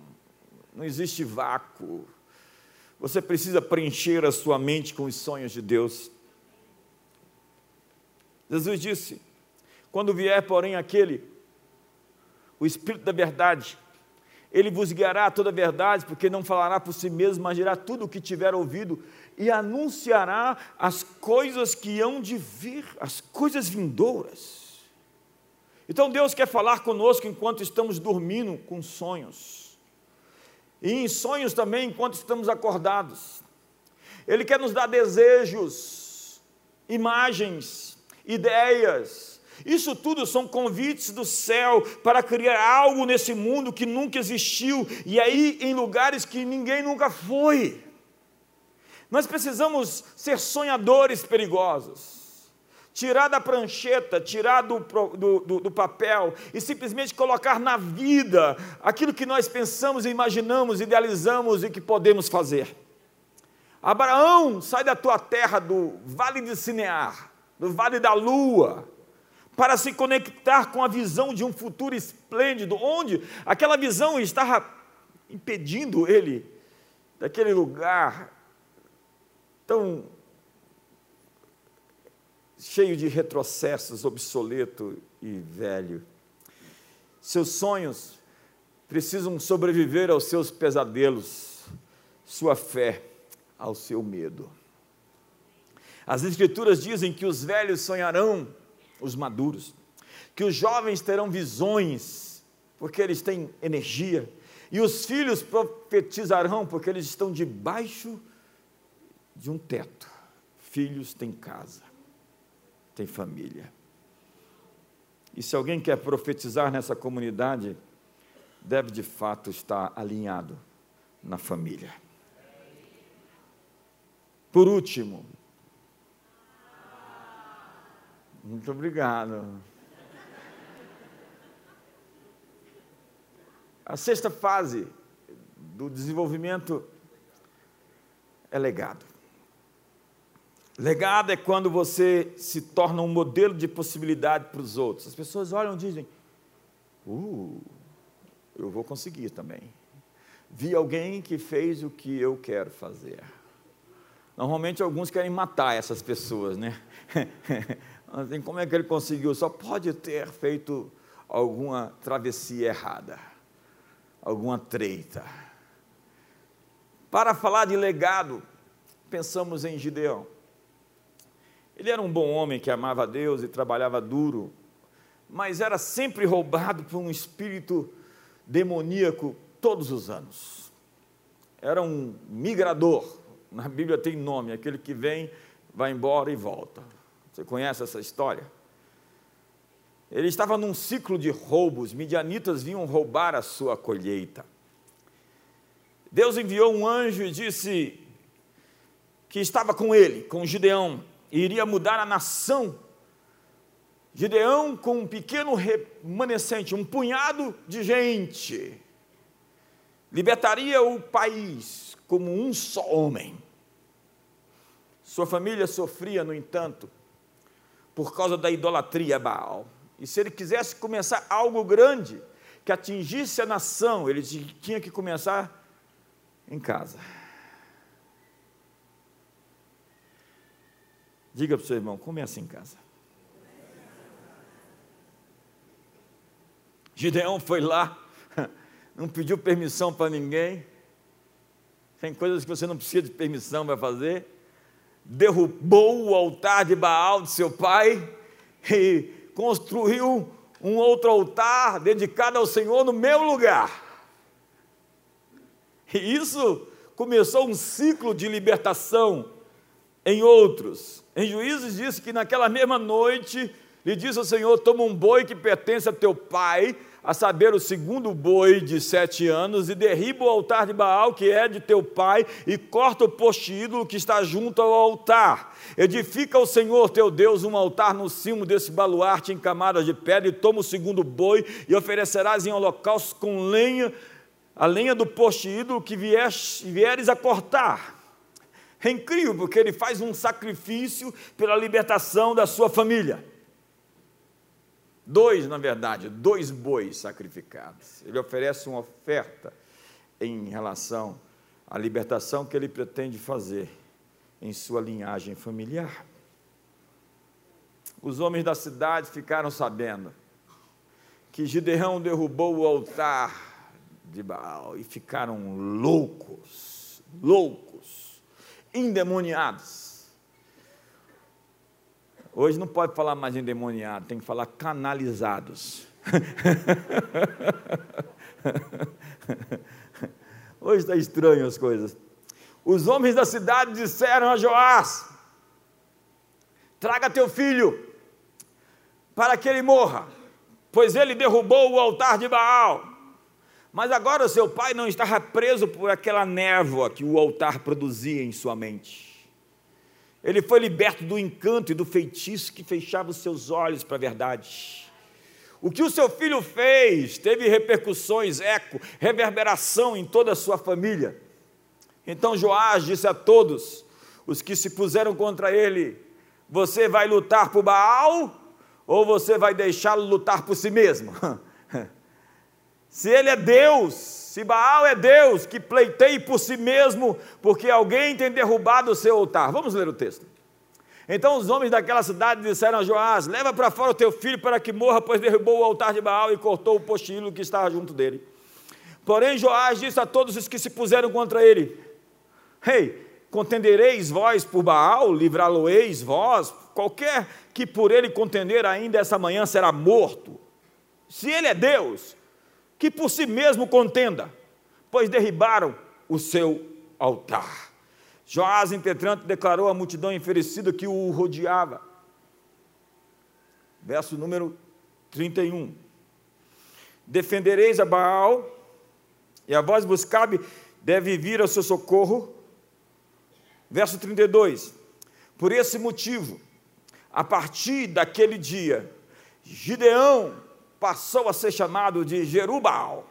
Speaker 1: não existe vácuo. Você precisa preencher a sua mente com os sonhos de Deus. Jesus disse: Quando vier, porém, aquele, o Espírito da Verdade, ele vos guiará toda a verdade, porque não falará por si mesmo, mas dirá tudo o que tiver ouvido e anunciará as coisas que hão de vir, as coisas vindouras. Então Deus quer falar conosco enquanto estamos dormindo com sonhos. E em sonhos também enquanto estamos acordados. Ele quer nos dar desejos, imagens, ideias. Isso tudo são convites do céu para criar algo nesse mundo que nunca existiu e aí em lugares que ninguém nunca foi. Nós precisamos ser sonhadores perigosos tirar da prancheta, tirar do, do, do, do, papel e simplesmente colocar na vida aquilo que nós pensamos, imaginamos, idealizamos e que podemos fazer. Abraão, sai da tua terra, do vale de Sinear, do vale da lua, para se conectar com a visão de um futuro esplêndido, onde aquela visão estava impedindo ele daquele lugar tão cheio de retrocessos, obsoleto e velho. Seus sonhos precisam sobreviver aos seus pesadelos, sua fé ao seu medo. As Escrituras dizem que os velhos sonharão, os maduros, que os jovens terão visões, porque eles têm energia, e os filhos profetizarão, porque eles estão debaixo de um teto. Filhos têm casa tem família. E se alguém quer profetizar nessa comunidade, deve de fato estar alinhado na família. Por último, muito obrigado. A sexta fase do desenvolvimento é legado. Legado é quando você se torna um modelo de possibilidade para os outros. As pessoas olham e dizem: Uh, eu vou conseguir também. Vi alguém que fez o que eu quero fazer. Normalmente alguns querem matar essas pessoas, né? Assim, como é que ele conseguiu? Só pode ter feito alguma travessia errada, alguma treita. Para falar de legado, pensamos em Gideão. Ele era um bom homem que amava a Deus e trabalhava duro, mas era sempre roubado por um espírito demoníaco todos os anos. Era um migrador, na Bíblia tem nome, aquele que vem, vai embora e volta. Você conhece essa história? Ele estava num ciclo de roubos, midianitas vinham roubar a sua colheita. Deus enviou um anjo e disse que estava com ele, com Gideão, iria mudar a nação. Gideão, com um pequeno remanescente, um punhado de gente, libertaria o país como um só homem. Sua família sofria, no entanto, por causa da idolatria Baal. E se ele quisesse começar algo grande que atingisse a nação, ele tinha que começar em casa. Diga para o seu irmão, começa em casa. Gideão foi lá, não pediu permissão para ninguém. Tem coisas que você não precisa de permissão para fazer. Derrubou o altar de Baal de seu pai e construiu um outro altar dedicado ao Senhor no meu lugar. E isso começou um ciclo de libertação em outros. Em Juízes disse que naquela mesma noite lhe disse ao Senhor: Toma um boi que pertence a teu pai, a saber, o segundo boi de sete anos, e derriba o altar de Baal, que é de teu pai, e corta o poste ídolo que está junto ao altar. Edifica ao Senhor teu Deus um altar no cimo desse baluarte em camadas de pedra, e toma o segundo boi, e oferecerás em holocausto com lenha, a lenha do poste ídolo que vieres a cortar. É incrível, porque ele faz um sacrifício pela libertação da sua família. Dois, na verdade, dois bois sacrificados. Ele oferece uma oferta em relação à libertação que ele pretende fazer em sua linhagem familiar. Os homens da cidade ficaram sabendo que Gideão derrubou o altar de Baal e ficaram loucos, loucos, endemoniados Hoje não pode falar mais endemoniado, tem que falar canalizados. Hoje está estranho as coisas. Os homens da cidade disseram a Joás: Traga teu filho, para que ele morra, pois ele derrubou o altar de Baal. Mas agora seu pai não estava preso por aquela névoa que o altar produzia em sua mente. Ele foi liberto do encanto e do feitiço que fechava os seus olhos para a verdade. O que o seu filho fez teve repercussões, eco, reverberação em toda a sua família. Então Joás disse a todos os que se puseram contra ele: Você vai lutar por Baal ou você vai deixá-lo lutar por si mesmo? se ele é Deus, se Baal é Deus, que pleiteie por si mesmo, porque alguém tem derrubado o seu altar. Vamos ler o texto. Então os homens daquela cidade disseram a Joás: Leva para fora o teu filho para que morra, pois derrubou o altar de Baal e cortou o postilo que estava junto dele. Porém, Joás disse a todos os que se puseram contra ele: Rei, hey, contendereis vós por Baal, livrá-lo-eis vós, qualquer que por ele contender ainda essa manhã será morto. Se ele é Deus, que por si mesmo contenda, pois derribaram o seu altar. Joás, entretanto, declarou à multidão enferecida que o rodeava. Verso número 31. Defendereis a Baal, e a vós vos cabe, deve vir ao seu socorro. Verso 32. Por esse motivo, a partir daquele dia, Gideão passou a ser chamado de Jerubal.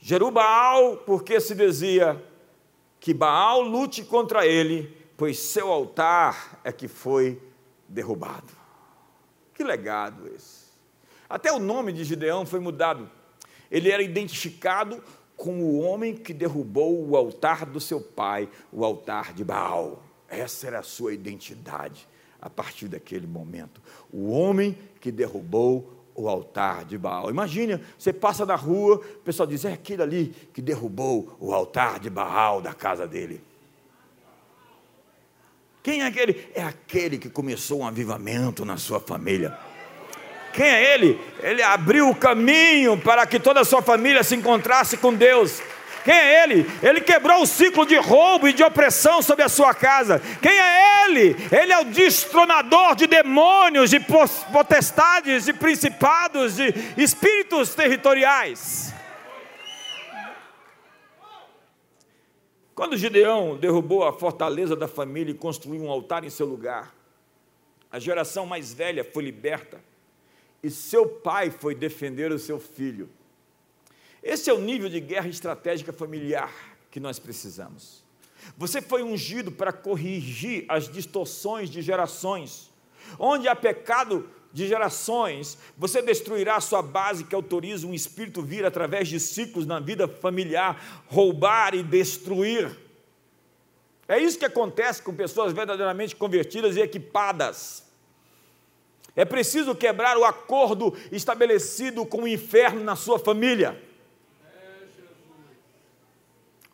Speaker 1: Jerubal, porque se dizia que Baal lute contra ele, pois seu altar é que foi derrubado. Que legado esse. Até o nome de Gideão foi mudado. Ele era identificado como o homem que derrubou o altar do seu pai, o altar de Baal. Essa era a sua identidade a partir daquele momento. O homem que derrubou o altar de Baal. Imagine, você passa na rua, o pessoal diz: é aquele ali que derrubou o altar de Baal da casa dele. Quem é aquele? É aquele que começou um avivamento na sua família. Quem é ele? Ele abriu o caminho para que toda a sua família se encontrasse com Deus. Quem é ele? Ele quebrou o ciclo de roubo e de opressão sobre a sua casa. Quem é ele? Ele é o destronador de demônios, de potestades, de principados, de espíritos territoriais. Quando Gideão derrubou a fortaleza da família e construiu um altar em seu lugar, a geração mais velha foi liberta e seu pai foi defender o seu filho. Esse é o nível de guerra estratégica familiar que nós precisamos. Você foi ungido para corrigir as distorções de gerações. Onde há pecado de gerações, você destruirá a sua base que autoriza um espírito vir através de ciclos na vida familiar, roubar e destruir. É isso que acontece com pessoas verdadeiramente convertidas e equipadas. É preciso quebrar o acordo estabelecido com o inferno na sua família.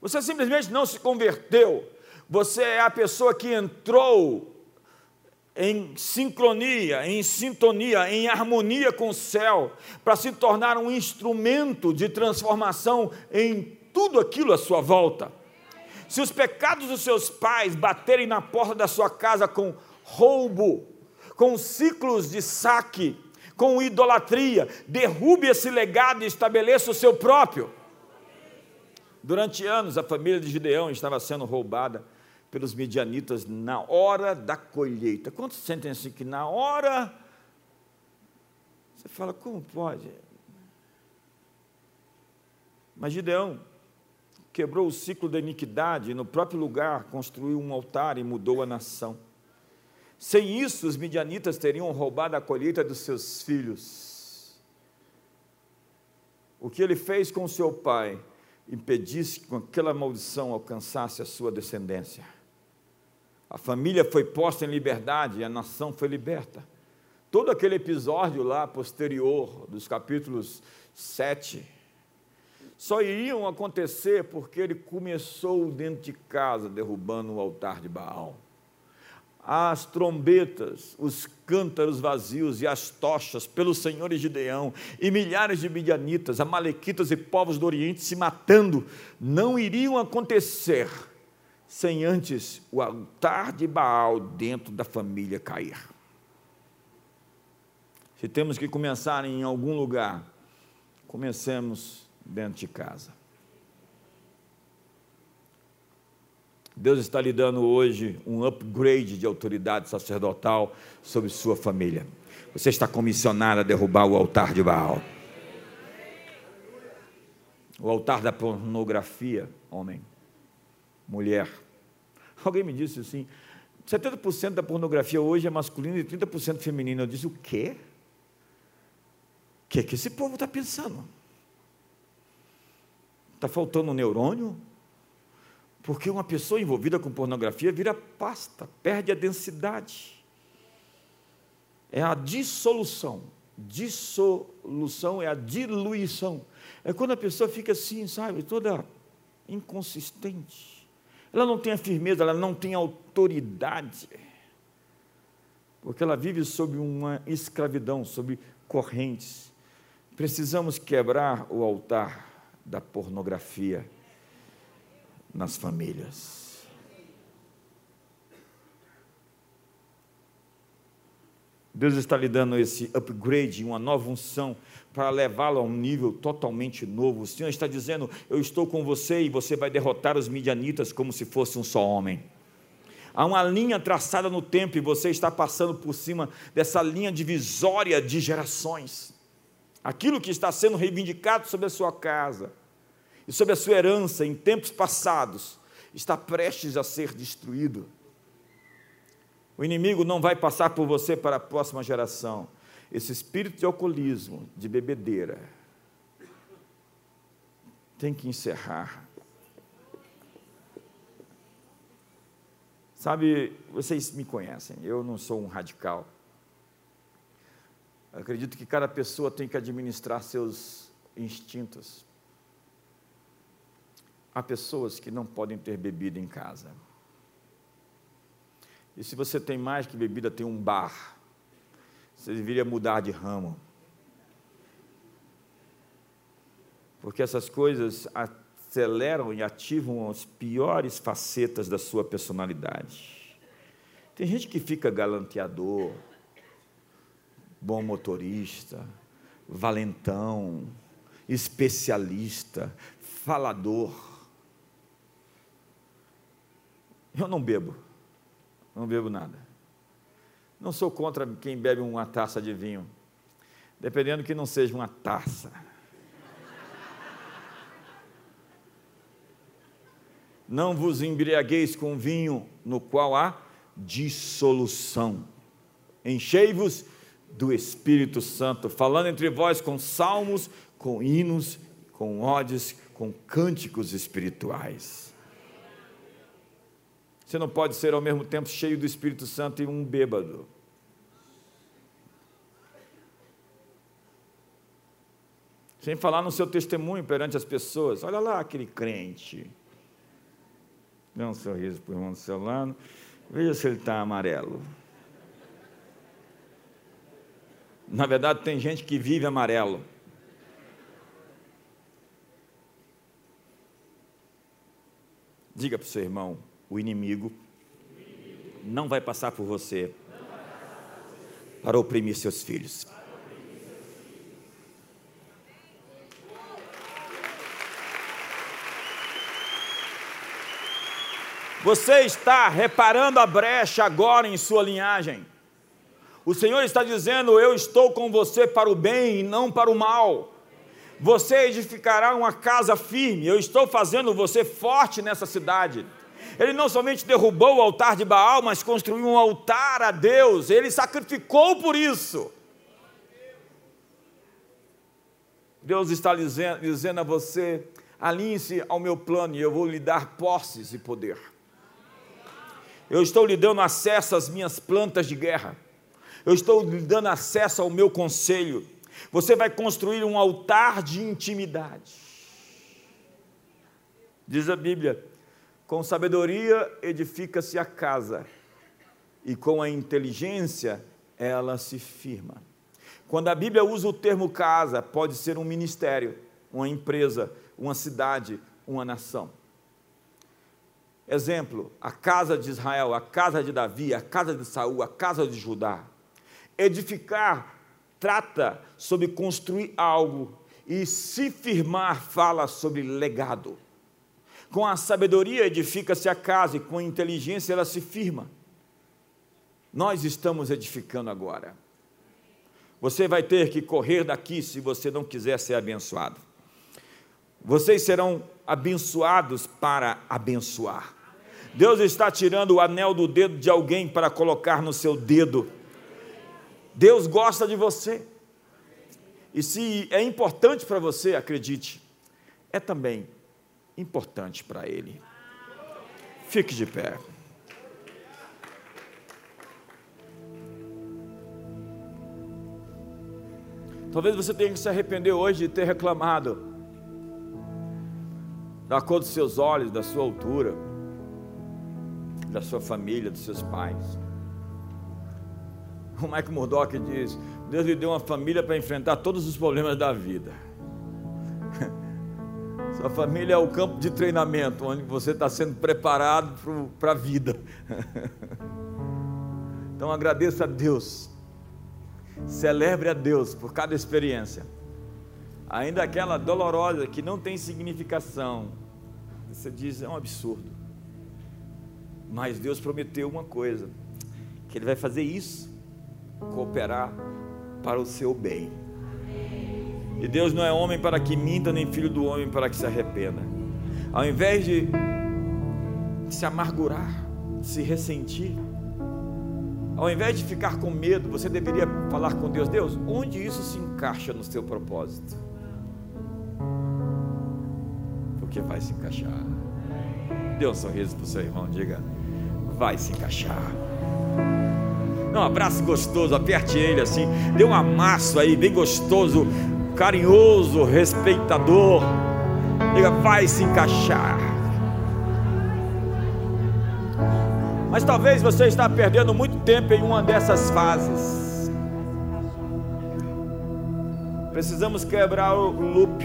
Speaker 1: Você simplesmente não se converteu. Você é a pessoa que entrou em sincronia, em sintonia, em harmonia com o céu, para se tornar um instrumento de transformação em tudo aquilo à sua volta. Se os pecados dos seus pais baterem na porta da sua casa com roubo, com ciclos de saque, com idolatria, derrube esse legado e estabeleça o seu próprio. Durante anos, a família de Gideão estava sendo roubada pelos medianitas na hora da colheita. Quantos sentem assim que na hora. Você fala, como pode? Mas Gideão quebrou o ciclo da iniquidade e no próprio lugar construiu um altar e mudou a nação. Sem isso, os midianitas teriam roubado a colheita dos seus filhos. O que ele fez com seu pai impedisse que aquela maldição alcançasse a sua descendência. A família foi posta em liberdade e a nação foi liberta. Todo aquele episódio lá posterior, dos capítulos 7, só iriam acontecer porque ele começou dentro de casa derrubando o altar de Baal. As trombetas, os cântaros vazios e as tochas pelo Senhor e Gideão, e milhares de midianitas, amalequitas e povos do Oriente se matando, não iriam acontecer sem antes o altar de Baal dentro da família cair. Se temos que começar em algum lugar, comecemos dentro de casa. Deus está lhe dando hoje um upgrade de autoridade sacerdotal sobre sua família. Você está comissionado a derrubar o altar de Baal. O altar da pornografia, homem mulher. Alguém me disse assim: 70% da pornografia hoje é masculina e 30% feminina. Eu disse: o quê? O que, é que esse povo está pensando? Está faltando um neurônio? Porque uma pessoa envolvida com pornografia vira pasta, perde a densidade. É a dissolução. Dissolução é a diluição. É quando a pessoa fica assim, sabe, toda inconsistente ela não tem a firmeza, ela não tem autoridade, porque ela vive sob uma escravidão, sob correntes. Precisamos quebrar o altar da pornografia nas famílias. Deus está lhe dando esse upgrade, uma nova unção para levá-lo a um nível totalmente novo. O Senhor está dizendo: Eu estou com você e você vai derrotar os midianitas como se fosse um só homem. Há uma linha traçada no tempo e você está passando por cima dessa linha divisória de gerações. Aquilo que está sendo reivindicado sobre a sua casa e sobre a sua herança em tempos passados está prestes a ser destruído. O inimigo não vai passar por você para a próxima geração esse espírito de alcoolismo, de bebedeira, tem que encerrar. Sabe, vocês me conhecem, eu não sou um radical. acredito que cada pessoa tem que administrar seus instintos. Há pessoas que não podem ter bebida em casa. E se você tem mais que bebida, tem um bar você deveria mudar de ramo. Porque essas coisas aceleram e ativam as piores facetas da sua personalidade. Tem gente que fica galanteador, bom motorista, valentão, especialista, falador. Eu não bebo, não bebo nada. Não sou contra quem bebe uma taça de vinho, dependendo que não seja uma taça. Não vos embriagueis com vinho no qual há dissolução. enchei-vos do Espírito Santo, falando entre vós com salmos, com hinos, com ódios, com cânticos espirituais. Você não pode ser ao mesmo tempo cheio do Espírito Santo e um bêbado. Sem falar no seu testemunho perante as pessoas. Olha lá aquele crente. Dê um sorriso para o irmão do seu lado. Veja se ele está amarelo. Na verdade, tem gente que vive amarelo. Diga para o seu irmão: o inimigo não vai passar por você para oprimir seus filhos. Você está reparando a brecha agora em sua linhagem. O Senhor está dizendo: Eu estou com você para o bem e não para o mal. Você edificará uma casa firme. Eu estou fazendo você forte nessa cidade. Ele não somente derrubou o altar de Baal, mas construiu um altar a Deus. Ele sacrificou por isso. Deus está dizendo, dizendo a você: alinhe-se ao meu plano e eu vou lhe dar posses e poder. Eu estou lhe dando acesso às minhas plantas de guerra eu estou lhe dando acesso ao meu conselho. Você vai construir um altar de intimidade. Diz a Bíblia: com sabedoria edifica-se a casa, e com a inteligência ela se firma. Quando a Bíblia usa o termo casa, pode ser um ministério, uma empresa, uma cidade, uma nação. Exemplo: a casa de Israel, a casa de Davi, a casa de Saul, a casa de Judá. Edificar trata sobre construir algo e se firmar fala sobre legado. Com a sabedoria edifica-se a casa e com a inteligência ela se firma. Nós estamos edificando agora. Você vai ter que correr daqui se você não quiser ser abençoado. Vocês serão abençoados para abençoar. Deus está tirando o anel do dedo de alguém para colocar no seu dedo Deus gosta de você. E se é importante para você, acredite, é também importante para Ele. Fique de pé. Talvez você tenha que se arrepender hoje de ter reclamado da cor dos seus olhos, da sua altura, da sua família, dos seus pais. O Mike Murdock diz: Deus lhe deu uma família para enfrentar todos os problemas da vida. Sua família é o campo de treinamento, onde você está sendo preparado para a vida. Então agradeça a Deus, celebre a Deus por cada experiência, ainda aquela dolorosa que não tem significação. Você diz, é um absurdo. Mas Deus prometeu uma coisa: que Ele vai fazer isso cooperar para o seu bem. E Deus não é homem para que minta, nem filho do homem para que se arrependa. Ao invés de se amargurar, se ressentir, ao invés de ficar com medo, você deveria falar com Deus: Deus, onde isso se encaixa no seu propósito? Porque vai se encaixar. Dê um sorriso para o seu irmão, diga: vai se encaixar. Dê um abraço gostoso, aperte ele assim, dê um amasso aí, bem gostoso, carinhoso, respeitador. Diga, vai se encaixar. Mas talvez você está perdendo muito tempo em uma dessas fases. Precisamos quebrar o loop.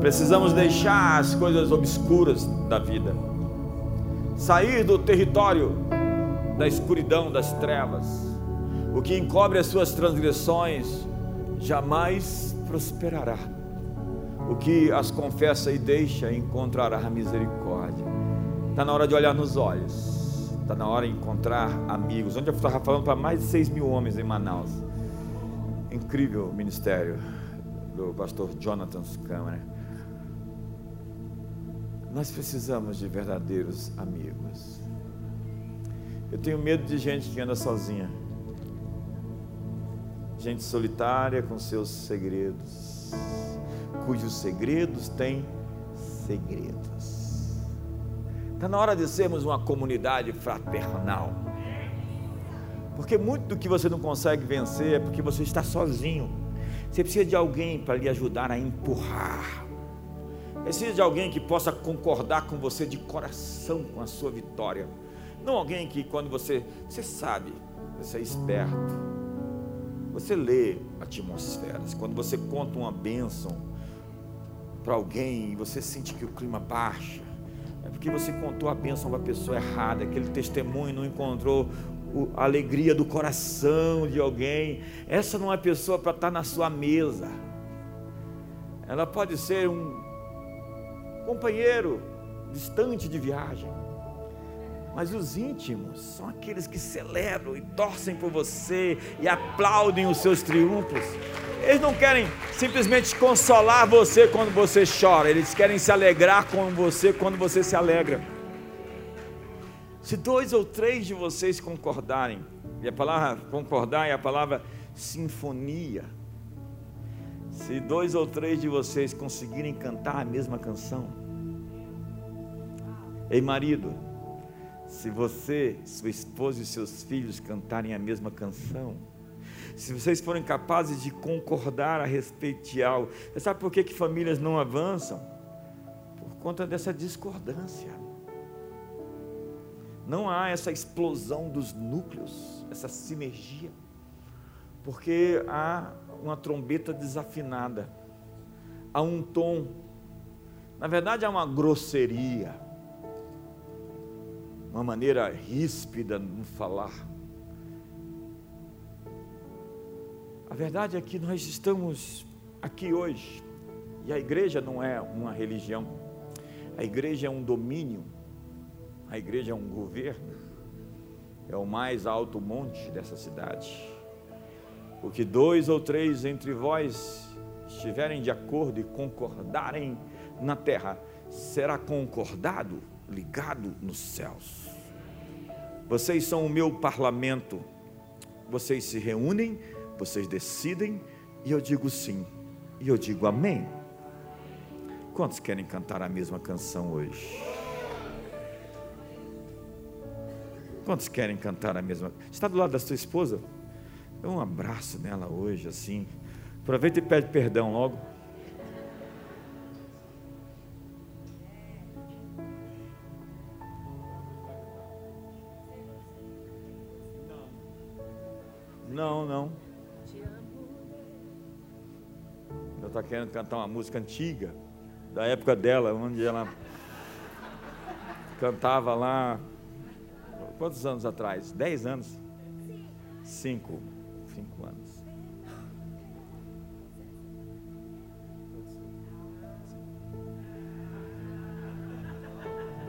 Speaker 1: Precisamos deixar as coisas obscuras da vida. Sair do território da escuridão, das trevas. O que encobre as suas transgressões jamais prosperará. O que as confessa e deixa encontrará misericórdia. Está na hora de olhar nos olhos. Está na hora de encontrar amigos. Onde eu estava falando para mais de 6 mil homens em Manaus. Incrível ministério do pastor Jonathan Câmara. Nós precisamos de verdadeiros amigos. Eu tenho medo de gente que anda sozinha. Gente solitária com seus segredos, cujos segredos têm segredos. Está na hora de sermos uma comunidade fraternal. Porque muito do que você não consegue vencer é porque você está sozinho. Você precisa de alguém para lhe ajudar a empurrar. Precisa de alguém que possa concordar com você de coração com a sua vitória. Não alguém que quando você, você sabe, você é esperto. Você lê atmosferas. Quando você conta uma bênção para alguém e você sente que o clima baixa, é porque você contou a bênção para a pessoa errada, aquele testemunho não encontrou a alegria do coração de alguém. Essa não é pessoa para estar na sua mesa. Ela pode ser um companheiro distante de viagem. Mas os íntimos são aqueles que celebram e torcem por você e aplaudem os seus triunfos. Eles não querem simplesmente consolar você quando você chora, eles querem se alegrar com você quando você se alegra. Se dois ou três de vocês concordarem, e a palavra concordar é a palavra sinfonia. Se dois ou três de vocês conseguirem cantar a mesma canção, ei marido, se você, sua esposa e seus filhos cantarem a mesma canção, se vocês forem capazes de concordar a respeito de algo, você sabe por que, que famílias não avançam? Por conta dessa discordância. Não há essa explosão dos núcleos, essa sinergia, porque há uma trombeta desafinada, há um tom, na verdade há uma grosseria, uma maneira ríspida no falar. A verdade é que nós estamos aqui hoje, e a igreja não é uma religião, a igreja é um domínio a igreja é um governo, é o mais alto monte dessa cidade. O que dois ou três entre vós estiverem de acordo e concordarem na terra, será concordado, ligado nos céus. Vocês são o meu parlamento. Vocês se reúnem, vocês decidem, e eu digo sim, e eu digo amém. Quantos querem cantar a mesma canção hoje? Quantos querem cantar a mesma? Está do lado da sua esposa? Dê um abraço nela hoje, assim. Aproveita e pede perdão logo. Não, não. Ela está querendo cantar uma música antiga, da época dela, onde ela cantava lá Quantos anos atrás? Dez anos? Cinco. Cinco anos.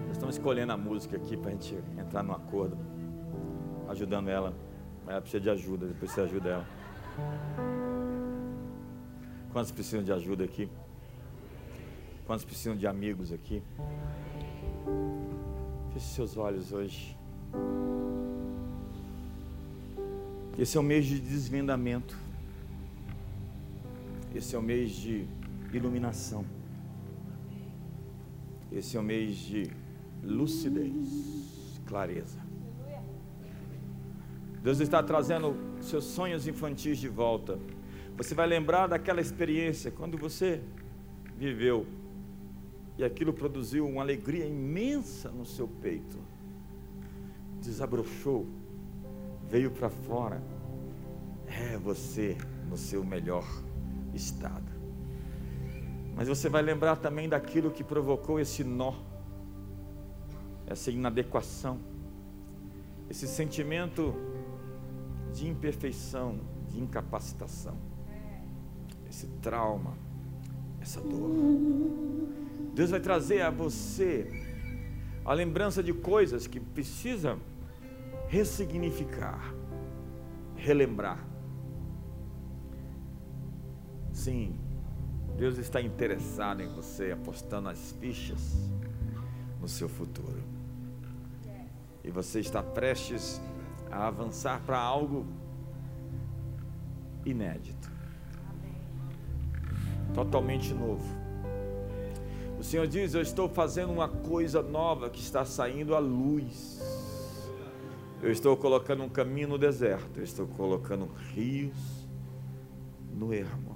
Speaker 1: Nós estamos escolhendo a música aqui para a gente entrar no acordo, ajudando ela. Mas ela precisa de ajuda, depois você ajuda ela. Quantos precisam de ajuda aqui? Quantos precisam de amigos aqui? Feche seus olhos hoje. Esse é o mês de desvendamento. Esse é o mês de iluminação. Esse é o mês de lucidez, clareza. Deus está trazendo seus sonhos infantis de volta. Você vai lembrar daquela experiência quando você viveu e aquilo produziu uma alegria imensa no seu peito desabrochou, veio para fora. É você no seu melhor estado. Mas você vai lembrar também daquilo que provocou esse nó, essa inadequação, esse sentimento de imperfeição, de incapacitação, esse trauma, essa dor. Deus vai trazer a você a lembrança de coisas que precisa ressignificar, relembrar. Sim, Deus está interessado em você, apostando as fichas no seu futuro. e você está prestes a avançar para algo inédito, totalmente novo. O Senhor diz: Eu estou fazendo uma coisa nova que está saindo à luz. Eu estou colocando um caminho no deserto, eu estou colocando rios no ermo.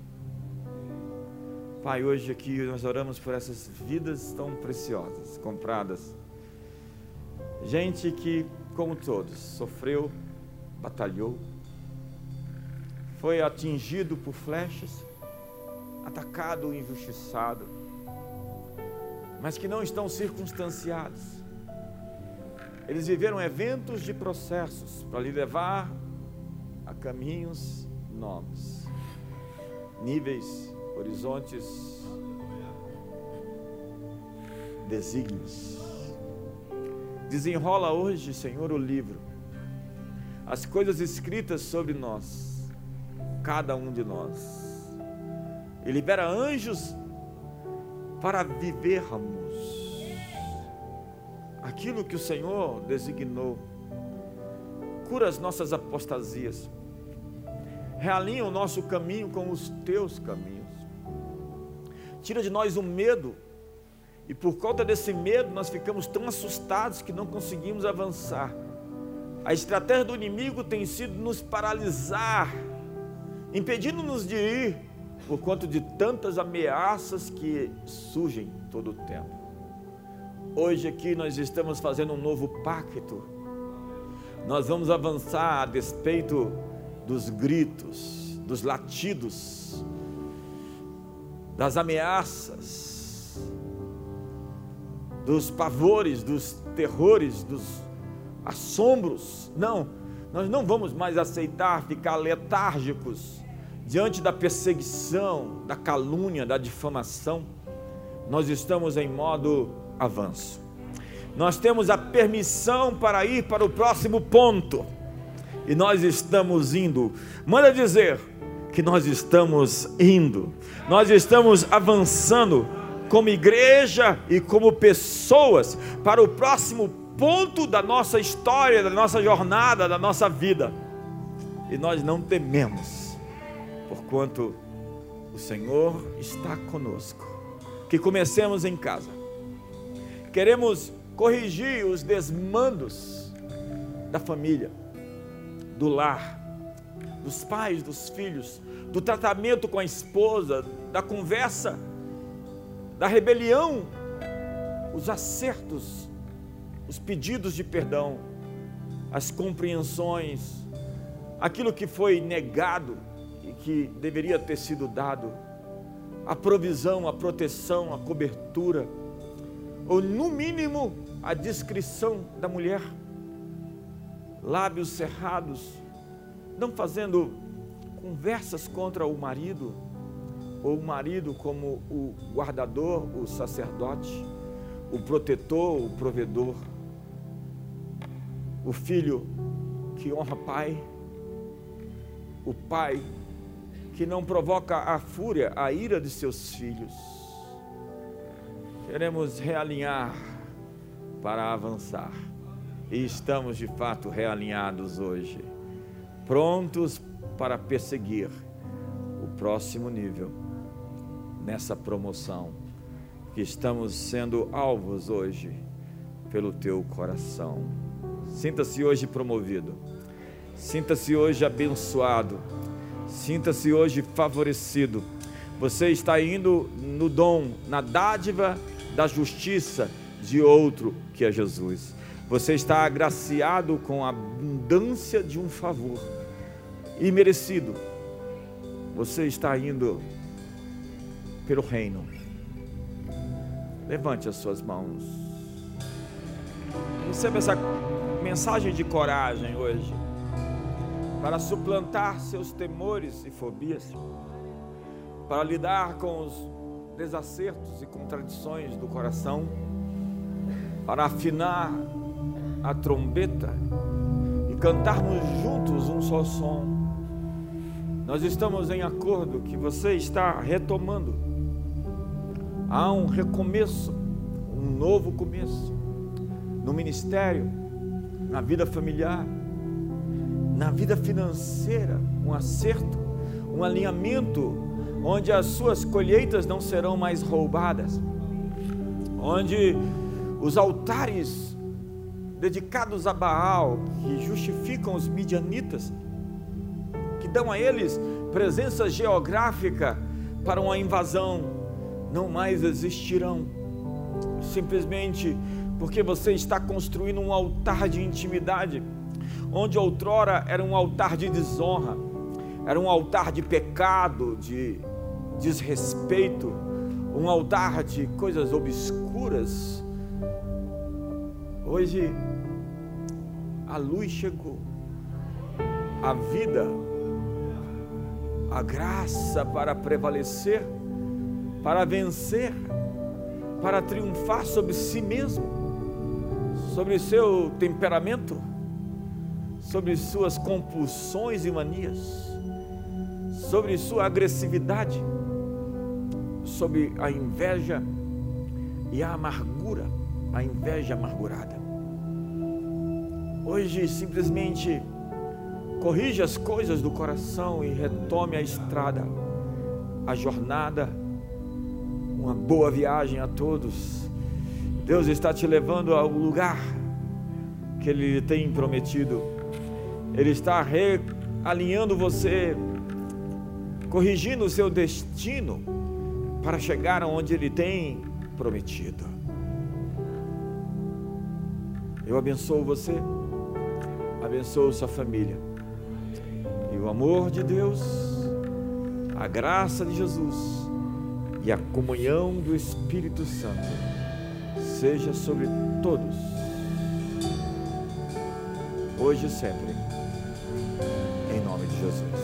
Speaker 1: Pai, hoje aqui nós oramos por essas vidas tão preciosas, compradas. Gente que, como todos, sofreu, batalhou, foi atingido por flechas, atacado, injustiçado, mas que não estão circunstanciados. Eles viveram eventos de processos para lhe levar a caminhos novos, níveis, horizontes, desígnios. Desenrola hoje, Senhor, o livro, as coisas escritas sobre nós, cada um de nós, e libera anjos para vivermos aquilo que o Senhor designou. Cura as nossas apostasias, realinha o nosso caminho com os teus caminhos, tira de nós o medo, e por conta desse medo nós ficamos tão assustados que não conseguimos avançar. A estratégia do inimigo tem sido nos paralisar, impedindo-nos de ir por conta de tantas ameaças que surgem todo o tempo. Hoje aqui nós estamos fazendo um novo pacto. Nós vamos avançar a despeito dos gritos, dos latidos, das ameaças, dos pavores, dos terrores, dos assombros. Não, nós não vamos mais aceitar ficar letárgicos diante da perseguição, da calúnia, da difamação, nós estamos em modo avanço. Nós temos a permissão para ir para o próximo ponto. E nós estamos indo. Manda dizer que nós estamos indo. Nós estamos avançando como igreja e como pessoas para o próximo ponto da nossa história, da nossa jornada, da nossa vida. E nós não tememos porquanto o Senhor está conosco. Que comecemos em casa. Queremos corrigir os desmandos da família, do lar, dos pais, dos filhos, do tratamento com a esposa, da conversa, da rebelião, os acertos, os pedidos de perdão, as compreensões, aquilo que foi negado, que deveria ter sido dado, a provisão, a proteção, a cobertura, ou no mínimo a descrição da mulher, lábios cerrados, não fazendo conversas contra o marido, ou o marido como o guardador, o sacerdote, o protetor, o provedor, o filho que honra pai, o pai que não provoca a fúria, a ira de seus filhos. Queremos realinhar para avançar. E estamos de fato realinhados hoje, prontos para perseguir o próximo nível nessa promoção que estamos sendo alvos hoje pelo teu coração. Sinta-se hoje promovido. Sinta-se hoje abençoado Sinta-se hoje favorecido. Você está indo no dom, na dádiva da justiça de outro que é Jesus. Você está agraciado com a abundância de um favor imerecido. Você está indo pelo reino. Levante as suas mãos. Receba essa mensagem de coragem hoje para suplantar seus temores e fobias, para lidar com os desacertos e contradições do coração, para afinar a trombeta e cantarmos juntos um só som. Nós estamos em acordo que você está retomando. Há um recomeço, um novo começo no ministério, na vida familiar, na vida financeira, um acerto, um alinhamento, onde as suas colheitas não serão mais roubadas, onde os altares dedicados a Baal, que justificam os midianitas, que dão a eles presença geográfica para uma invasão, não mais existirão. Simplesmente porque você está construindo um altar de intimidade, onde outrora era um altar de desonra, era um altar de pecado, de desrespeito, um altar de coisas obscuras. Hoje a luz chegou, a vida, a graça para prevalecer, para vencer, para triunfar sobre si mesmo, sobre seu temperamento, sobre suas compulsões e manias, sobre sua agressividade, sobre a inveja e a amargura, a inveja amargurada. Hoje simplesmente corrija as coisas do coração e retome a estrada, a jornada. Uma boa viagem a todos. Deus está te levando ao lugar que Ele tem prometido. Ele está realinhando você, corrigindo o seu destino para chegar aonde Ele tem prometido. Eu abençoo você abençoe sua família. E o amor de Deus, a graça de Jesus e a comunhão do Espírito Santo seja sobre todos, hoje e sempre, em nome de Jesus.